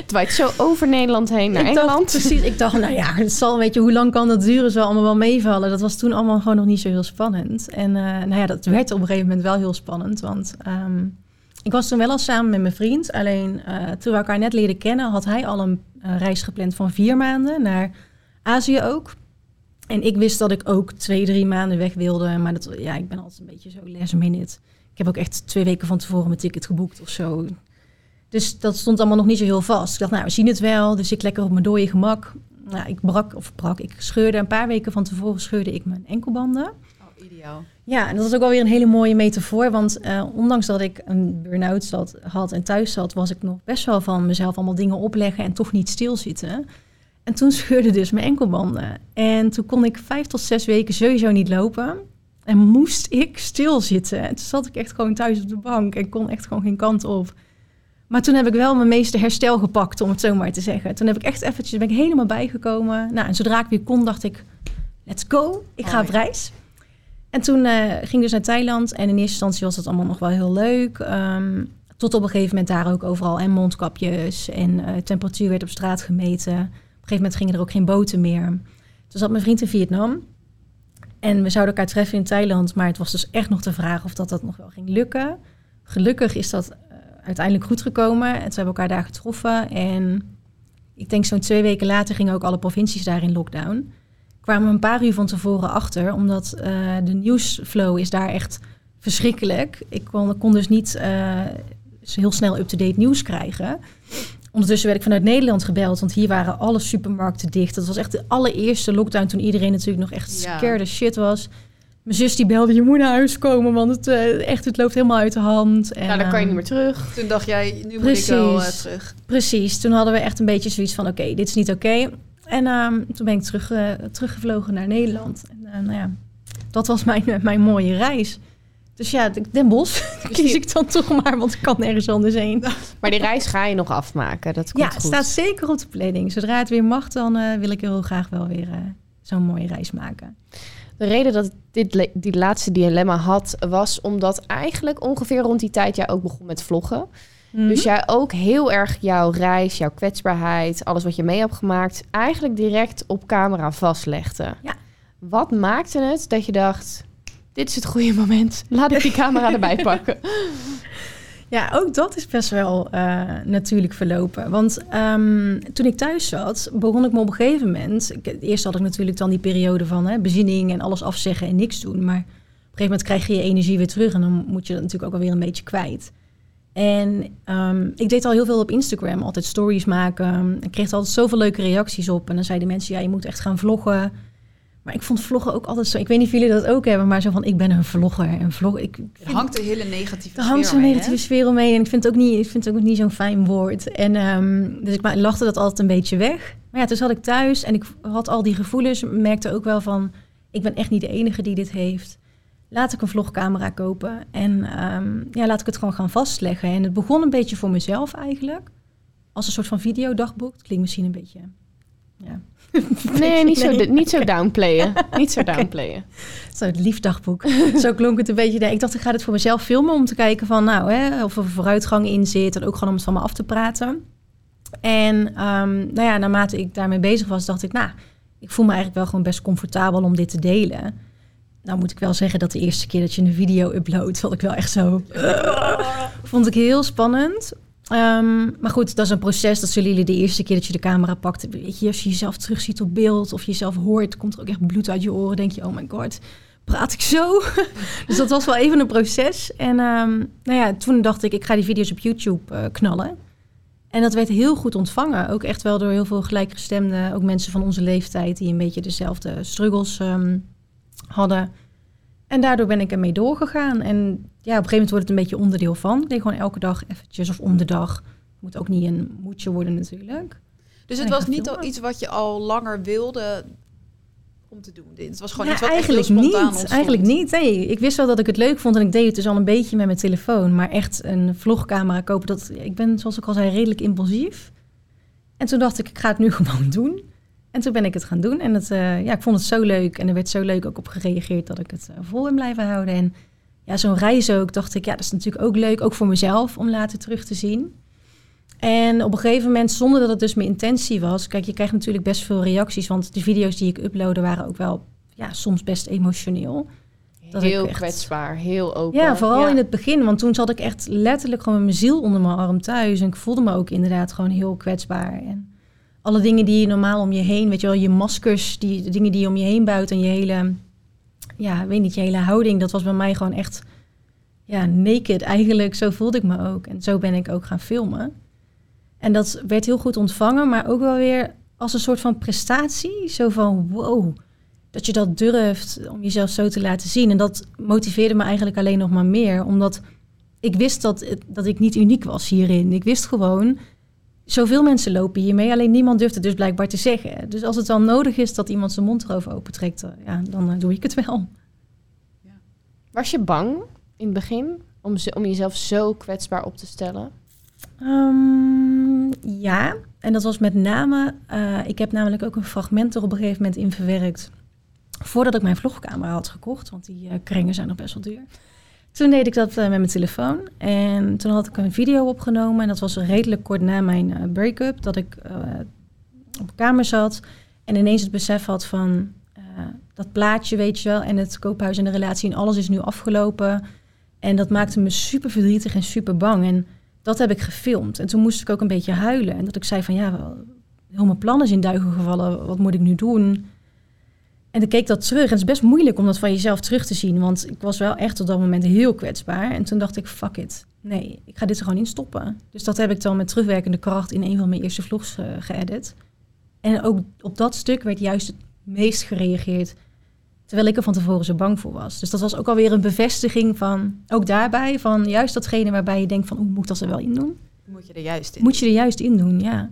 het waait zo over Nederland heen naar ik Engeland. Dacht, precies, ik dacht, nou ja, het zal, weet je, hoe lang kan dat duren? Zal allemaal wel meevallen. Dat was toen allemaal gewoon nog niet zo heel spannend. En uh, nou ja, dat werd op een gegeven moment wel heel spannend. Want um, ik was toen wel al samen met mijn vriend. Alleen uh, toen we elkaar net leren kennen, had hij al een uh, reis gepland van vier maanden naar Azië ook. En ik wist dat ik ook twee, drie maanden weg wilde. Maar dat, ja, ik ben altijd een beetje zo last minute. Ik heb ook echt twee weken van tevoren mijn ticket geboekt of zo. Dus dat stond allemaal nog niet zo heel vast. Ik dacht, nou, we zien het wel. Dus ik lekker op mijn dode gemak. Nou, ik brak, of brak, ik scheurde een paar weken van tevoren scheurde ik mijn enkelbanden. Oh, ideaal. Ja, en dat is ook alweer een hele mooie metafoor. Want uh, ondanks dat ik een burn-out had en thuis zat, was ik nog best wel van mezelf allemaal dingen opleggen en toch niet stilzitten. En toen scheurde dus mijn enkelbanden. En toen kon ik vijf tot zes weken sowieso niet lopen. En moest ik stilzitten. En toen zat ik echt gewoon thuis op de bank en kon echt gewoon geen kant op. Maar toen heb ik wel mijn meeste herstel gepakt, om het zo maar te zeggen. Toen heb ik echt eventjes, ben ik helemaal bijgekomen. Nou, en zodra ik weer kon, dacht ik, let's go, ik ga oh, op reis. En toen uh, ging ik dus naar Thailand. En in eerste instantie was dat allemaal nog wel heel leuk. Um, tot op een gegeven moment daar ook overal en mondkapjes. En uh, temperatuur werd op straat gemeten. Gegeven moment gingen er ook geen boten meer. Toen zat mijn vriend in Vietnam. En we zouden elkaar treffen in Thailand. Maar het was dus echt nog de vraag of dat, dat nog wel ging lukken. Gelukkig is dat uh, uiteindelijk goed gekomen. En toen hebben elkaar daar getroffen. En ik denk zo'n twee weken later gingen ook alle provincies daar in lockdown. Kwamen we een paar uur van tevoren achter. Omdat uh, de nieuwsflow is daar echt verschrikkelijk. Ik kon, kon dus niet uh, heel snel up-to-date nieuws krijgen. Ondertussen werd ik vanuit Nederland gebeld, want hier waren alle supermarkten dicht. Dat was echt de allereerste lockdown toen iedereen natuurlijk nog echt scared shit was. Mijn zus die belde, je moet naar huis komen, want het, eh, echt, het loopt helemaal uit de hand. En, nou, dan kan je ehm, niet meer terug. Toen dacht jij, nu moet ik wel eh, Precies. terug. Precies, toen hadden we echt een beetje zoiets van, oké, dit is niet oké. En ehm, toen ben ik terug, eh, teruggevlogen naar Nederland. En eh, nou ja, dat was mijn, mijn mooie reis. Dus ja, Den Bosch kies ik dan toch maar, want ik kan nergens anders heen. Maar die reis ga je nog afmaken. Dat komt Ja, goed. staat zeker op de planning. Zodra het weer mag, dan eh, wil ik heel graag wel weer eh, zo'n mooie reis maken. De reden dat ik dit, die laatste dilemma had, was omdat eigenlijk ongeveer rond die tijd jij ook begon met vloggen. Mhm. Dus jij ook heel erg jouw reis, jouw kwetsbaarheid, alles wat je mee hebt gemaakt, eigenlijk direct op camera vastlegde. Ja. Wat maakte het dat je dacht, dit is het goede moment, laat ik die camera erbij pakken? Ja, ook dat is best wel eh, natuurlijk verlopen. Want ehm, toen ik thuis zat, begon ik me op een gegeven moment... Ik, eerst had ik natuurlijk dan die periode van hè, bezinning en alles afzeggen en niks doen. Maar op een gegeven moment krijg je je energie weer terug... en dan moet je dat natuurlijk ook alweer een beetje kwijt. En ehm, ik deed al heel veel op Instagram, altijd stories maken. Ik kreeg er altijd zoveel leuke reacties op. En dan zeiden mensen, ja, je moet echt gaan vloggen. Maar ik vond vloggen ook altijd zo... Ik weet niet of jullie dat ook hebben, maar zo van... ik ben een vlogger. En vlog, ik, Er hangt een hele negatieve er hangt sfeer zo'n negatieve sfeer omheen. En ik vind het ook niet, ik vind het ook niet zo'n fijn woord. En ehm, dus ik lachte dat altijd een beetje weg. Maar ja, toen zat ik thuis en ik had al die gevoelens. Merkte ook wel van, ik ben echt niet de enige die dit heeft. Laat ik een vlogcamera kopen. En ehm, ja, laat ik het gewoon gaan vastleggen. En het begon een beetje voor mezelf eigenlijk. Als een soort van videodagboek. Het klinkt misschien een beetje... Ja. Nee, niet zo, niet zo downplayen. Niet zo downplayen. Zo, het liefdagboek. Zo klonk het een beetje. Nee, Ik dacht, ik ga dit voor mezelf filmen om te kijken van, nou, hè, of er vooruitgang in zit. En ook gewoon om het van me af te praten. En ehm, nou ja, naarmate ik daarmee bezig was, dacht ik, nou, ik voel me eigenlijk wel gewoon best comfortabel om dit te delen. Nou moet ik wel zeggen dat de eerste keer dat je een video uploadt, vond ik wel echt zo... vond ik heel spannend. Ehm, maar goed, dat is een proces. Dat zullen jullie de eerste keer dat je de camera pakt. Weet je, als je jezelf terugziet op beeld of je jezelf hoort, komt er ook echt bloed uit je oren. Denk je, oh my god, praat ik zo? dus dat was wel even een proces. En ehm, nou ja, toen dacht ik, ik ga die video's op YouTube eh, knallen. En dat werd heel goed ontvangen. Ook echt wel door heel veel gelijkgestemden. Ook mensen van onze leeftijd die een beetje dezelfde struggles ehm, hadden. En daardoor ben ik ermee doorgegaan. En ja, op een gegeven moment wordt het een beetje onderdeel van. Ik deed gewoon elke dag eventjes of om de dag. Moet ook niet een moedje worden natuurlijk. Dus het was niet al iets wat je al langer wilde om te doen. Dit was gewoon Ja, iets wat eigenlijk echt heel spontaan niet. ontstond. Eigenlijk niet. Nee, ik wist wel dat ik het leuk vond en ik deed het dus al een beetje met mijn telefoon. Maar echt een vlogcamera kopen, dat, ik ben zoals ik al zei redelijk impulsief. En toen dacht ik, ik ga het nu gewoon doen. En toen ben ik het gaan doen. En het, eh, ja, ik vond het zo leuk. En er werd zo leuk ook op gereageerd dat ik het eh, vol ben blijven houden. En ja, zo'n reis ook, dacht ik, ja, dat is natuurlijk ook leuk. Ook voor mezelf om later terug te zien. En op een gegeven moment, zonder dat het dus mijn intentie was... Kijk, je krijgt natuurlijk best veel reacties. Want de video's die ik uploadde waren ook wel ja, soms best emotioneel. Dat heel echt- kwetsbaar, heel open. Ja, vooral in het begin. Want toen zat ik echt letterlijk gewoon met mijn ziel onder mijn arm thuis. En ik voelde me ook inderdaad gewoon heel kwetsbaar. En alle dingen die je normaal om je heen, weet je wel, je maskers, die de dingen die je om je heen buiten en je hele, ja, weet niet, je hele houding, dat was bij mij gewoon echt, ja, naked eigenlijk. Zo voelde ik me ook. En zo ben ik ook gaan filmen. En dat werd heel goed ontvangen, maar ook wel weer als een soort van prestatie. Zo van, wow, dat je dat durft om jezelf zo te laten zien. En dat motiveerde me eigenlijk alleen nog maar meer. Omdat ik wist dat, dat ik niet uniek was hierin. Ik wist gewoon, zoveel mensen lopen hiermee. Alleen niemand durft het dus blijkbaar te zeggen. Dus als het dan nodig is dat iemand zijn mond erover opentrekt... eh, ja, dan eh, doe ik het wel. Was je bang in het begin om, ze- om jezelf zo kwetsbaar op te stellen? Ehm, ja, en dat was met name... eh, ik heb namelijk ook een fragment er op een gegeven moment in verwerkt... voordat ik mijn vlogcamera had gekocht. Want die kringen zijn nog best wel duur. Toen deed ik dat eh, met mijn telefoon. En toen had ik een video opgenomen. En dat was redelijk kort na mijn eh, break-up. Dat ik eh, op kamer zat. En ineens het besef had van... dat plaatje, weet je wel. En het koophuis en de relatie. En alles is nu afgelopen. En dat maakte me super verdrietig en super bang. En dat heb ik gefilmd. En toen moest ik ook een beetje huilen. En dat ik zei van ja, heel mijn plan is in duigen gevallen. Wat moet ik nu doen? En ik keek dat terug. En het is best moeilijk om dat van jezelf terug te zien. Want ik was wel echt op dat moment heel kwetsbaar. En toen dacht ik, fuck it. Nee, ik ga dit er gewoon in stoppen. Dus dat heb ik dan met terugwerkende kracht in een van mijn eerste vlogs eh, geëdit. En ook op dat stuk werd juist het meest gereageerd. Terwijl ik er van tevoren zo bang voor was. Dus dat was ook alweer een bevestiging van, ook daarbij, van juist datgene waarbij je denkt van, hoe moet ik dat er wel in doen? Moet je er juist in. Moet je er juist in doen, ja.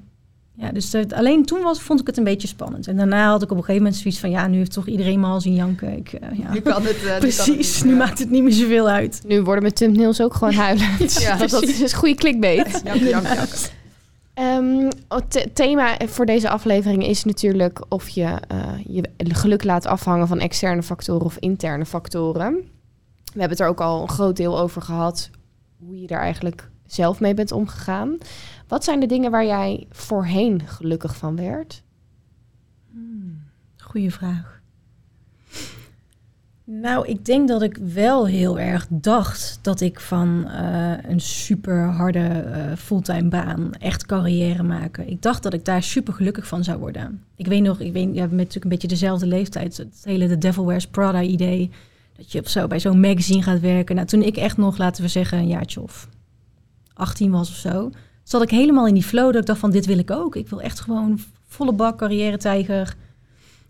Ja, dus eh, alleen toen was, vond ik het een beetje spannend. En daarna had ik op een gegeven moment zoiets van... ja, nu heeft toch iedereen me al zien janken. Ik, eh, ja. Nu kan het. eh, nu kan het Precies, nu maakt het niet meer zoveel uit. Nu worden mijn thumbnails ook gewoon huilend. Ja, dat, dat is goede clickbait. Jank, jank, jank. Ehm, het thema voor deze aflevering is natuurlijk of je eh, je geluk laat afhangen van externe factoren of interne factoren. We hebben het er ook al een groot deel over gehad, hoe je daar eigenlijk zelf mee bent omgegaan. Wat zijn de dingen waar jij voorheen gelukkig van werd? Goeie vraag. Nou, ik denk dat ik wel heel erg dacht dat ik van eh, een super harde eh, fulltime baan echt carrière maken. Ik dacht dat ik daar super gelukkig van zou worden. Ik weet nog, ik weet, ja, we hebben natuurlijk een beetje dezelfde leeftijd. Het hele The Devil Wears Prada idee. Dat je op zo, bij zo'n magazine gaat werken. Nou, toen ik echt nog, laten we zeggen, een jaartje of 18 was of zo, zat ik helemaal in die flow dat ik dacht van dit wil ik ook. Ik wil echt gewoon volle bak carrière tijger.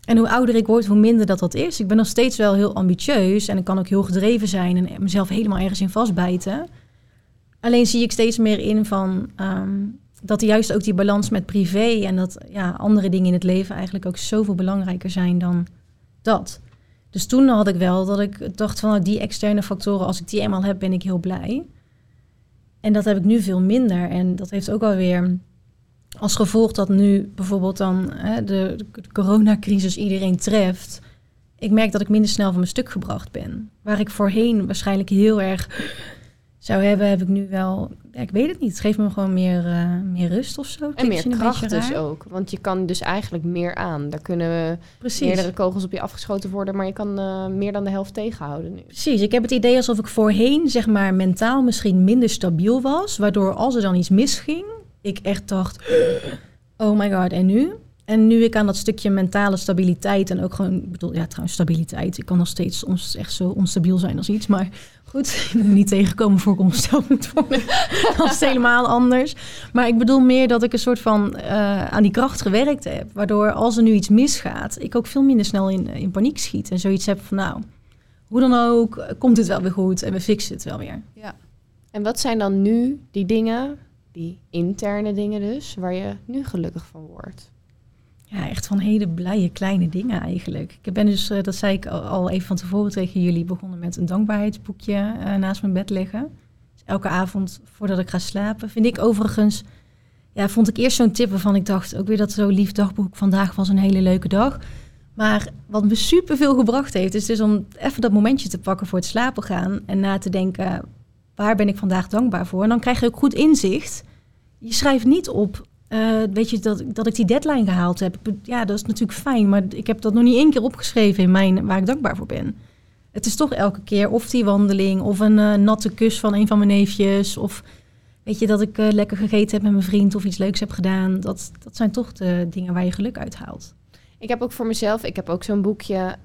En hoe ouder ik word, hoe minder dat dat is. Ik ben nog steeds wel heel ambitieus en ik kan ook heel gedreven zijn en mezelf helemaal ergens in vastbijten. Alleen zie ik steeds meer in van ehm, dat juist ook die balans met privé en dat ja, andere dingen in het leven eigenlijk ook zoveel belangrijker zijn dan dat. Dus toen had ik wel dat ik dacht van nou, die externe factoren, als ik die eenmaal heb, ben ik heel blij. En dat heb ik nu veel minder. En dat heeft ook alweer als gevolg dat nu bijvoorbeeld dan hè, de, de coronacrisis iedereen treft. Ik merk dat ik minder snel van mijn stuk gebracht ben. Waar ik voorheen waarschijnlijk heel erg zou hebben, heb ik nu wel. Ja, ik weet het niet. Het geeft me gewoon meer, eh, meer rust of zo. En meer kracht dus ook. Want je kan dus eigenlijk meer aan. Daar kunnen Precies. meerdere kogels op je afgeschoten worden, maar je kan eh, meer dan de helft tegenhouden nu. Precies, ik heb het idee alsof ik voorheen zeg maar mentaal misschien minder stabiel was, waardoor als er dan iets misging, ik echt dacht, oh my god, en nu? En nu ik aan dat stukje mentale stabiliteit en ook gewoon, ik bedoel, ja trouwens stabiliteit, ik kan nog steeds soms echt zo onstabiel zijn als iets, maar goed, ik moet niet tegenkomen voor ik worden. Dat is helemaal anders. Maar ik bedoel meer dat ik een soort van eh, aan die kracht gewerkt heb, waardoor als er nu iets misgaat, ik ook veel minder snel in, in paniek schiet en zoiets heb van nou, hoe dan ook, komt het wel weer goed en we fixen het wel weer. Ja. En wat zijn dan nu die dingen die interne dingen dus, waar je nu gelukkig van wordt? Ja, echt van hele blije kleine dingen eigenlijk. Ik ben dus, eh, dat zei ik al- even van tevoren tegen jullie, begonnen met een dankbaarheidsboekje eh, naast mijn bed leggen. Dus elke avond voordat ik ga slapen. Vind ik overigens, ja, vond ik eerst zo'n tip waarvan ik dacht, ook weer dat zo lief dagboek, vandaag was een hele leuke dag. Maar wat me superveel gebracht heeft, is dus om even dat momentje te pakken voor het slapen gaan en na te denken, waar ben ik vandaag dankbaar voor? En dan krijg je ook goed inzicht. Je schrijft niet op, eh, weet je, dat, dat ik die deadline gehaald heb. Ja, dat is natuurlijk fijn, maar ik heb dat nog niet één keer opgeschreven in mijn, waar ik dankbaar voor ben. Het is toch elke keer of die wandeling, of een eh, natte kus van een van mijn neefjes, of weet je, dat ik eh, lekker gegeten heb met mijn vriend of iets leuks heb gedaan. Dat, dat zijn toch de dingen waar je geluk uit haalt. Ik heb ook voor mezelf, ik heb ook zo'n boekje,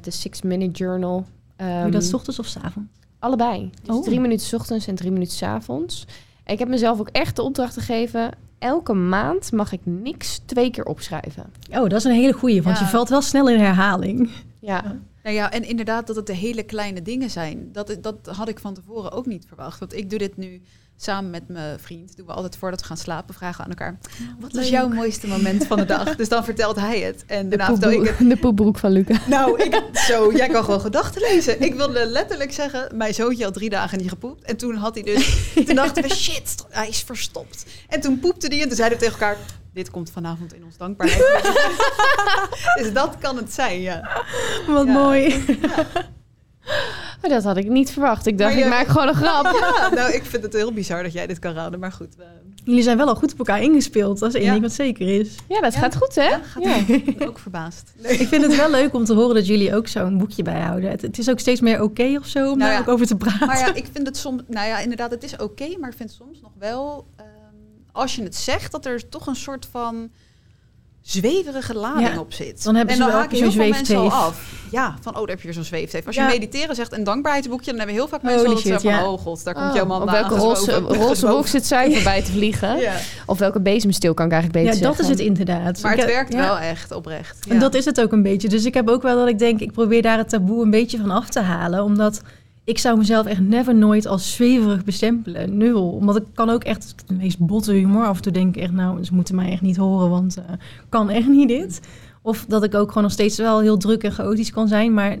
de Six Minute Journal. Doe je dat 's Ehm, ochtends of 's avonds? Allebei. Dus Oh. drie minuten 's ochtends en drie minuten 's avonds. En ik heb mezelf ook echt de opdracht gegeven. Elke maand mag ik niks twee keer opschrijven. Oh, dat is een hele goeie, want Ja. je valt wel snel in herhaling. Ja, Nou ja, en inderdaad dat het de hele kleine dingen zijn. Dat, dat had ik van tevoren ook niet verwacht. Want ik doe dit nu samen met mijn vriend. Doen we altijd voordat we gaan slapen, vragen aan elkaar. Wat was jouw mooiste moment van de dag? Dus dan vertelt hij het. En de, daarna vertel ik het. poepbroek, de poepbroek van Luca. Nou, ik, zo, jij kan gewoon gedachten lezen. Ik wilde letterlijk zeggen, mijn zoontje had drie dagen niet gepoept. En toen had hij dus, toen dachten we, shit, hij is verstopt. En toen poepte hij en toen zeiden we tegen elkaar, dit komt vanavond in ons dankbaarheid. dus dat kan het zijn, ja. Wat Ja. mooi. Maar dat had ik niet verwacht. Ik dacht, Maar ik je- maak gewoon een grap. Ja, nou, ik vind het heel bizar dat jij dit kan raden, maar goed. we- Jullie zijn wel al goed op elkaar ingespeeld. Dat is één Ja. ding wat zeker is. Ja, dat Ja. gaat goed, hè? Ja, gaat ik ben ook verbaasd. Ik vind het wel leuk om te horen dat jullie ook zo'n boekje bijhouden. Het, het is ook steeds meer oké of zo om Nou daar ja, ook over te praten. Maar ja, ik vind het soms, nou ja, inderdaad, het is oké, maar ik vind soms nog wel, ehm, als je het zegt, dat er toch een soort van zweverige lading Ja, op zit. dan hebben en ze dan wel haken heel veel mensen al af. Ja, van oh, daar heb je weer zo'n zweefteef. Als Ja. je mediteren zegt een dankbaarheidsboekje, dan hebben heel vaak mensen Holy al dat ze shit, van, ja. oh god, daar komt Oh, jouw man op welke roze, roze wolk zit zij voorbij te vliegen? Ja. Of welke bezemsteel kan ik eigenlijk ja, beter dat is zeggen? het inderdaad. Maar Ik het heb- werkt ja. wel echt oprecht. En dat is het ook een beetje. Dus ik heb ook wel dat ik denk, ik probeer daar het taboe een beetje van af te halen. Omdat ik zou mezelf echt never nooit als zweverig bestempelen. Nul. Omdat ik kan ook echt de meest botte humor af en toe denk ik echt, nou, ze moeten mij echt niet horen, want eh kan echt niet dit. Of dat ik ook gewoon nog steeds wel heel druk en chaotisch kan zijn. Maar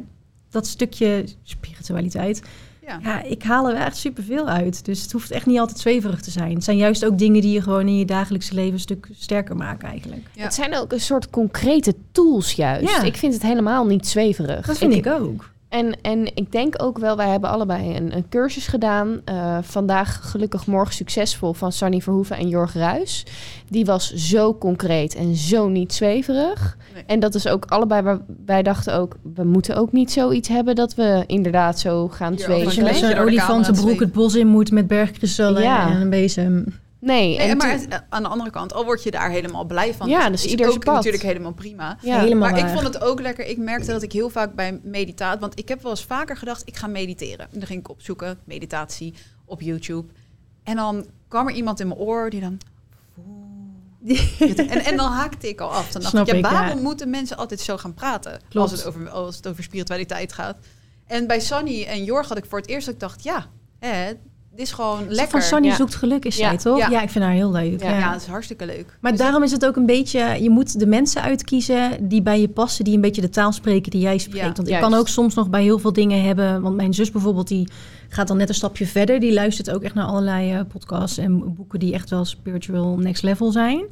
dat stukje spiritualiteit, Ja. ja, ik haal er echt superveel uit. Dus het hoeft echt niet altijd zweverig te zijn. Het zijn juist ook dingen die je gewoon in je dagelijkse leven een stuk sterker maken eigenlijk. Ja. Het zijn ook een soort concrete tools juist. Ja. Ik vind het helemaal niet zweverig. Dat vind ik ook. En, en ik denk ook wel, wij hebben allebei een, een cursus gedaan. Eh, vandaag gelukkig morgen succesvol van Sanny Verhoeven en Jorg Ruis. Die was zo concreet en zo niet zweverig. Nee. En dat is ook allebei waar wij dachten ook, we moeten ook niet zoiets hebben dat we inderdaad zo gaan zweven. Als je Een met zo'n olifantenbroek het bos in moet met bergkristallen Ja. en een bezem. Nee, Nee, en maar toen- aan de andere kant, al word je daar helemaal blij van. Ja, dus is ieder ook pad. natuurlijk helemaal prima. ja. Helemaal Maar ik vond het ook lekker. Ik merkte dat ik heel vaak bij meditatie... Want ik heb wel eens vaker gedacht, ik ga mediteren. En dan ging ik opzoeken, meditatie, op YouTube. En dan kwam er iemand in mijn oor die dan... En, en dan haakte ik al af. Dan dacht Snap ik, ja, ik, ja. waarom moeten mensen altijd zo gaan praten? Klopt. Als het, over, als het over spiritualiteit gaat. En bij Sunny en Jorg had ik voor het eerst dat ik dacht... Ja, hè, dit is gewoon lekker. Van Sunny Ja. zoekt geluk is Ja. zij, toch? Ja. Ja. ik vind haar heel leuk. Ja. Dat is hartstikke leuk. Maar Dus daarom is het ook een beetje... Je moet de mensen uitkiezen die bij je passen... die een beetje de taal spreken die jij spreekt. Want ik juist. kan ook soms nog bij heel veel dingen hebben... Want mijn zus bijvoorbeeld, die gaat dan net een stapje verder. Die luistert ook echt naar allerlei eh, podcasts en boeken... die echt wel spiritual next level zijn.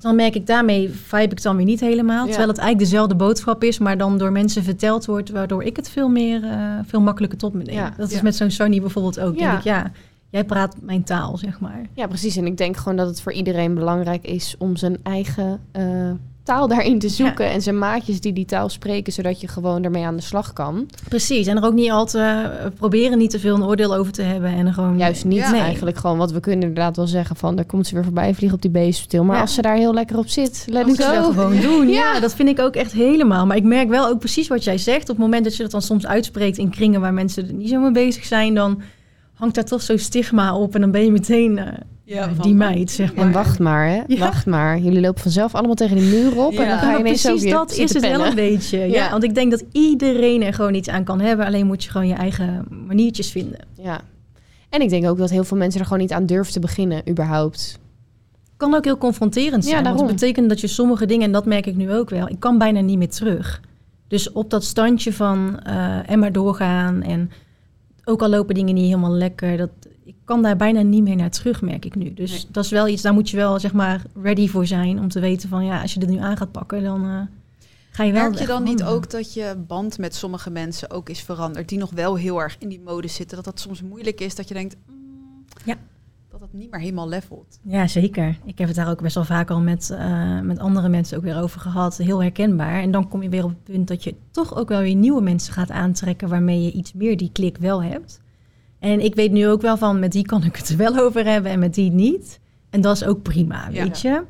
Dan merk ik daarmee, vibe ik dan weer niet helemaal. Ja. Terwijl het eigenlijk dezelfde boodschap is... maar dan door mensen verteld wordt... waardoor ik het veel meer, eh, veel makkelijker tot me neem. Ja. Dat is Ja. met zo'n Sony bijvoorbeeld ook. Ja. Denk ik, ja, jij praat mijn taal, zeg maar. Ja, precies. En ik denk gewoon dat het voor iedereen belangrijk is om zijn eigen eh, taal daarin te zoeken. En zijn maatjes die die taal spreken, zodat je gewoon ermee aan de slag kan. Precies, en er ook niet al te eh, proberen niet te veel een oordeel over te hebben en gewoon Juist niet Ja. Eigenlijk gewoon, wat we kunnen inderdaad wel zeggen van, daar komt ze weer voorbij vliegen op die bezemstil. Maar Ja. als ze daar heel lekker op zit, let moet je dat gewoon doen. Ja. Ja. dat vind ik ook echt helemaal. Maar ik merk wel ook precies wat jij zegt. Op het moment dat je dat dan soms uitspreekt in kringen waar mensen er niet zo mee bezig zijn, dan hangt daar toch zo'n stigma op en dan ben je meteen eh, Ja, van- die meid, zeg maar. En wacht maar, hè. Ja. Wacht maar. Jullie lopen vanzelf allemaal tegen die muur op. Ja. En dan ga Ja, je ineens zo precies weer dat is het wel een beetje. Ja. Ja. want ik denk dat iedereen er gewoon iets aan kan hebben. Alleen moet je gewoon je eigen maniertjes vinden. Ja. En ik denk ook dat heel veel mensen er gewoon niet aan durven te beginnen, überhaupt. kan ook heel confronterend Ja, zijn. want daarom. het betekent dat je sommige dingen, en dat merk ik nu ook wel, ik kan bijna niet meer terug. Dus op dat standje van eh, en maar doorgaan en ook al lopen dingen niet helemaal lekker, dat, ik kan daar bijna niet meer naar terug, merk ik nu. Dus Nee. dat is wel iets, daar moet je wel zeg maar ready voor zijn om te weten van ja, als je dit nu aan gaat pakken, dan eh, ga je wel. Merk je dan niet ook dat je band met sommige mensen ook is veranderd, die nog wel heel erg in die mode zitten, dat dat soms moeilijk is, dat je denkt. Dat niet meer helemaal levelt. Ja, zeker. Ik heb het daar ook best wel vaak al met, eh, met andere mensen ook weer over gehad. Heel herkenbaar. En dan kom je weer op het punt dat je toch ook wel weer nieuwe mensen gaat aantrekken... waarmee je iets meer die klik wel hebt. En ik weet nu ook wel van, met die kan ik het er wel over hebben en met die niet. En dat is ook prima, Ja. weet je.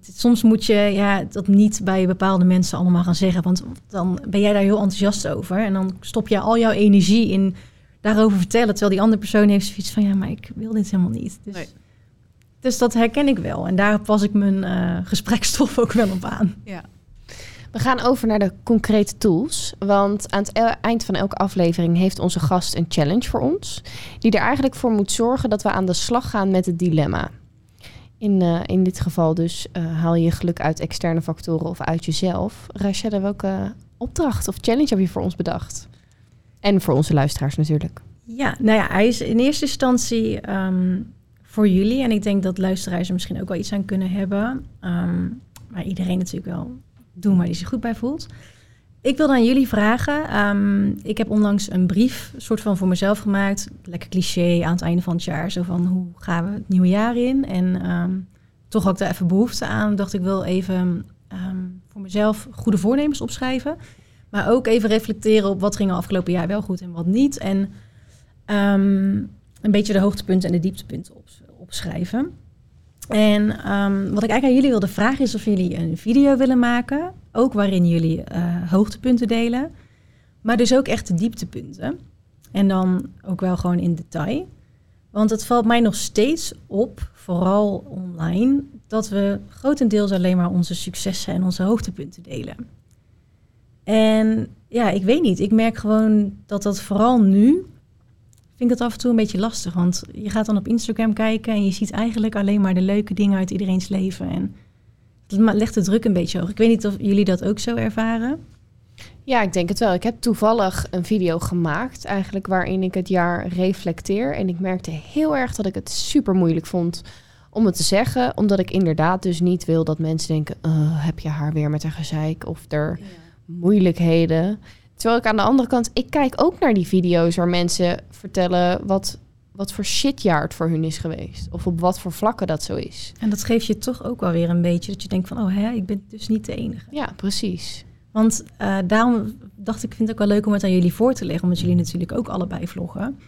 Soms moet je ja, dat niet bij bepaalde mensen allemaal gaan zeggen... want dan ben jij daar heel enthousiast over... en dan stop je al jouw energie in daarover vertellen... terwijl die andere persoon heeft zoiets van... ja, maar ik wil dit helemaal niet. Dus Nee. dus dat herken ik wel. En daar pas ik mijn eh gesprekstof ook wel op aan. Ja. We gaan over naar de concrete tools. Want aan het e- eind van elke aflevering heeft onze gast een challenge voor ons. Die er eigenlijk voor moet zorgen dat we aan de slag gaan met het dilemma. In, eh, in dit geval dus eh, haal je je geluk uit externe factoren of uit jezelf. Rachelle, welke opdracht of challenge heb je voor ons bedacht? En voor onze luisteraars natuurlijk. Ja, nou ja, hij is in eerste instantie ehm, voor jullie. En ik denk dat luisteraars er misschien ook wel iets aan kunnen hebben. Ehm, maar iedereen natuurlijk wel doen waar hij zich goed bij voelt. Ik wilde aan jullie vragen. ehm, ik heb onlangs een brief soort van voor mezelf gemaakt. Lekker cliché aan het einde van het jaar. Zo van hoe gaan we het nieuwe jaar in? En ehm, toch ik daar even behoefte aan. Dacht ik wil even ehm, voor mezelf goede voornemens opschrijven. Maar ook even reflecteren op wat ging afgelopen jaar wel goed en wat niet. En ehm, een beetje de hoogtepunten en de dieptepunten op, opschrijven. En ehm, wat ik eigenlijk aan jullie wilde vragen is of jullie een video willen maken. Ook waarin jullie eh, hoogtepunten delen. Maar dus ook echt de dieptepunten. En dan ook wel gewoon in detail. Want het valt mij nog steeds op, vooral online, dat we grotendeels alleen maar onze successen en onze hoogtepunten delen. En ja, ik weet niet. Ik merk gewoon dat dat vooral nu. Vind ik dat af en toe een beetje lastig. Want je gaat dan op Instagram kijken en je ziet eigenlijk alleen maar de leuke dingen uit iedereen's leven. En dat legt de druk een beetje hoog. Ik weet niet of jullie dat ook zo ervaren. Ja, ik denk het wel. Ik heb toevallig een video gemaakt, eigenlijk waarin ik het jaar reflecteer. En ik merkte heel erg dat ik het super moeilijk vond om het te zeggen, omdat ik inderdaad dus niet wil dat mensen denken: "Oh, heb je haar weer met een gezeik of er moeilijkheden. Terwijl ik aan de andere kant, ik kijk ook naar die video's waar mensen vertellen wat, wat voor shitjaar het voor hun is geweest. Of op wat voor vlakken dat zo is. En dat geeft je toch ook wel weer een beetje dat je denkt van, oh hè, ik ben dus niet de enige. Ja, precies. Want eh, daarom dacht ik, vind het ook wel leuk om het aan jullie voor te leggen, omdat jullie natuurlijk ook allebei vloggen.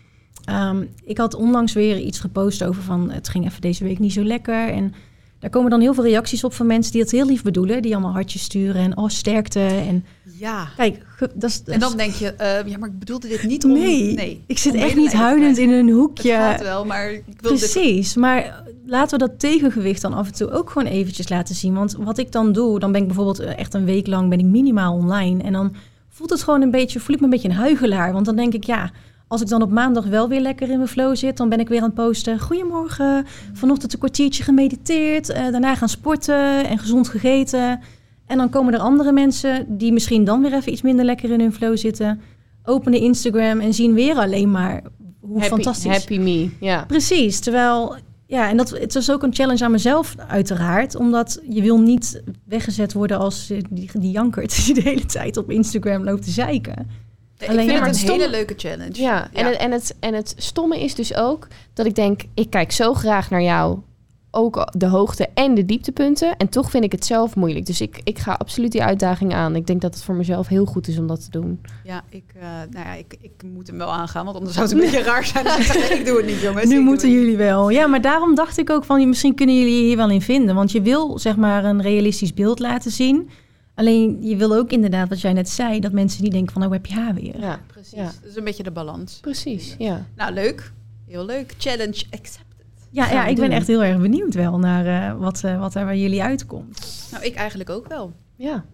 Ehm, ik had onlangs weer iets gepost over van, het ging even deze week niet zo lekker. En daar komen dan heel veel reacties op van mensen die het heel lief bedoelen, die allemaal hartjes sturen en oh, sterkte. En Ja. kijk, dat is... En dan denk je, eh, ja, maar ik bedoelde dit niet om... Nee, ik zit echt niet huilend in een Het hoekje. gaat wel, maar ik wil dit... Precies, maar laten we dat tegengewicht dan af en toe ook gewoon eventjes laten zien. Want wat ik dan doe, dan ben ik bijvoorbeeld eh, echt een week lang ben ik minimaal online. En dan voelt het gewoon een beetje, voel ik me een beetje een huigelaar. Want dan denk ik, ja, als ik dan op maandag wel weer lekker in mijn flow zit, dan ben ik weer aan het posten. Goedemorgen, vanochtend een kwartiertje gemediteerd, eh, daarna gaan sporten en gezond gegeten. En dan komen er andere mensen die misschien dan weer even iets minder lekker in hun flow zitten. Openen Instagram en zien weer alleen maar hoe happy, fantastisch. Happy me, ja. Precies, terwijl, ja, en dat, het is ook een challenge aan mezelf uiteraard, omdat je wil niet weggezet worden als die, die jankert die de hele tijd op Instagram loopt te zeiken. Ik Alleen- vind Ja, het maar een hele leuke challenge. Ja, en, Het, en, het, en het stomme is dus ook dat ik denk, ik kijk zo graag naar jou. Ook de hoogte en de dieptepunten. En toch vind ik het zelf moeilijk. Dus ik, ik ga absoluut die uitdaging aan. Ik denk dat het voor mezelf heel goed is om dat te doen. Ja, ik, eh, nou ja, ik, ik moet hem wel aangaan, want anders zou het een beetje raar zijn. Dus ik, nee, ik doe het niet, jongens. nu Ik moeten jullie wel. Ja, maar daarom dacht ik ook van, misschien kunnen jullie je hier wel in vinden. Want je wil zeg maar een realistisch beeld laten zien. Alleen je wil ook inderdaad, wat jij net zei, dat mensen niet denken van, oh heb je haar weer. Ja, Precies, Ja. dat is een beetje de balans. precies. Ja. Nou, leuk. Heel leuk. Challenge accepted. Ja, Gaan ja ik ben echt heel erg benieuwd wel naar eh, wat, eh, wat er bij jullie uitkomt. Nou, ik eigenlijk ook wel. ja.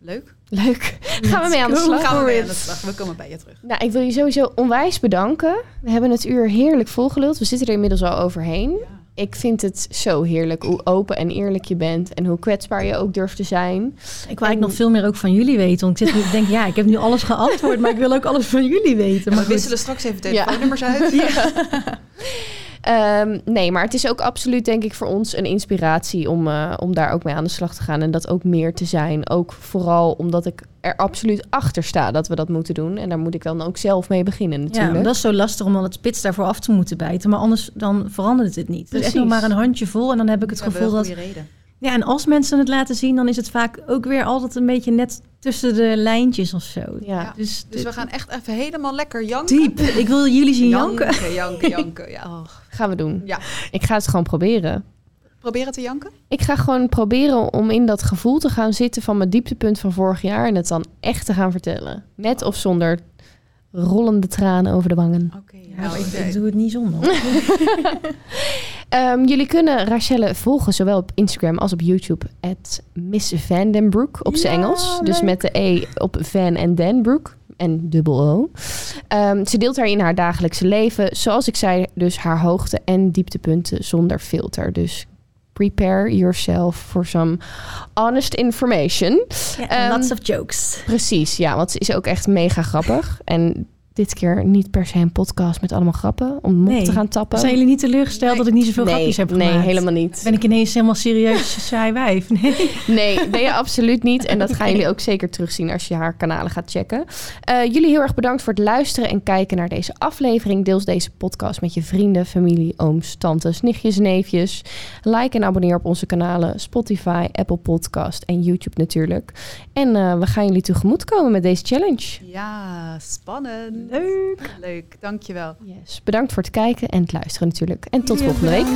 Leuk. Leuk. Gaan we mee aan de slag? Gaan we mee aan de slag. We komen bij je terug. Nou, ik wil je sowieso onwijs bedanken. We hebben het uur heerlijk volgeluld. We zitten er inmiddels al overheen. Ik vind het zo heerlijk hoe open en eerlijk je bent. En hoe kwetsbaar je ook durft te zijn. Ik wil En- eigenlijk nog veel meer ook van jullie weten. Want ik zit nu te denken, ja, ik heb nu alles geantwoord, maar ik wil ook alles van jullie weten. Maar we goed. wisselen straks even Ja. telefoonnummers uit. Ehm, nee, maar het is ook absoluut, denk ik, voor ons een inspiratie om, eh, om daar ook mee aan de slag te gaan. En dat ook meer te zijn. Ook vooral omdat ik er absoluut achter sta dat we dat moeten doen. En daar moet ik dan ook zelf mee beginnen Ja, natuurlijk. maar dat is zo lastig om dan het spits daarvoor af te moeten bijten. Maar anders dan verandert het niet. Het is echt nog Precies. maar een handje vol. En dan heb ik het We gevoel een dat... goede reden. Ja, en als mensen het laten zien, dan is het vaak ook weer altijd een beetje net tussen de lijntjes of zo. ja. Ja. Dus, Dus we gaan echt even helemaal lekker janken. diep. Ik wil jullie zien janken. Janken, janken, janken. Ja. Oh. gaan we doen. ja. Ik ga het gewoon proberen. Proberen te janken. Ik ga gewoon proberen om in dat gevoel te gaan zitten van mijn dieptepunt van vorig jaar. En het dan echt te gaan vertellen. Met of zonder rollende tranen over de wangen. Oké. Ja, nou, ik, doe het niet zonder. Ehm, jullie kunnen Rachelle volgen, zowel op Instagram als op YouTube. At Miss Van Den Broek op zijn Ja, Engels. Dus met de E op Van en Den Broek. En dubbel O. Ehm, ze deelt daarin haar dagelijkse leven. Zoals ik zei, dus haar hoogte- en dieptepunten zonder filter. Dus prepare yourself for some honest information. Ehm, lots of jokes. Precies, ja, want ze is ook echt mega grappig. En dit keer niet per se een podcast met allemaal grappen om Nee. te gaan tappen. Zijn jullie niet teleurgesteld Nee. dat ik niet zoveel nee, grapjes heb nee, gemaakt? helemaal niet. Ben ik ineens helemaal serieus saai wijf? Nee. Nee, ben je absoluut niet. En dat gaan jullie ook zeker terugzien als je haar kanalen gaat checken. Eh, jullie heel erg bedankt voor het luisteren en kijken naar deze aflevering. Deel deze podcast met je vrienden, familie, ooms, tantes, nichtjes, neefjes. Like en abonneer op onze kanalen Spotify, Apple Podcast en YouTube natuurlijk. En eh, we gaan jullie tegemoetkomen met deze challenge. Ja, spannend. Leuk. Leuk, dankjewel. Yes. Bedankt voor het kijken en het luisteren natuurlijk. En tot volgende week.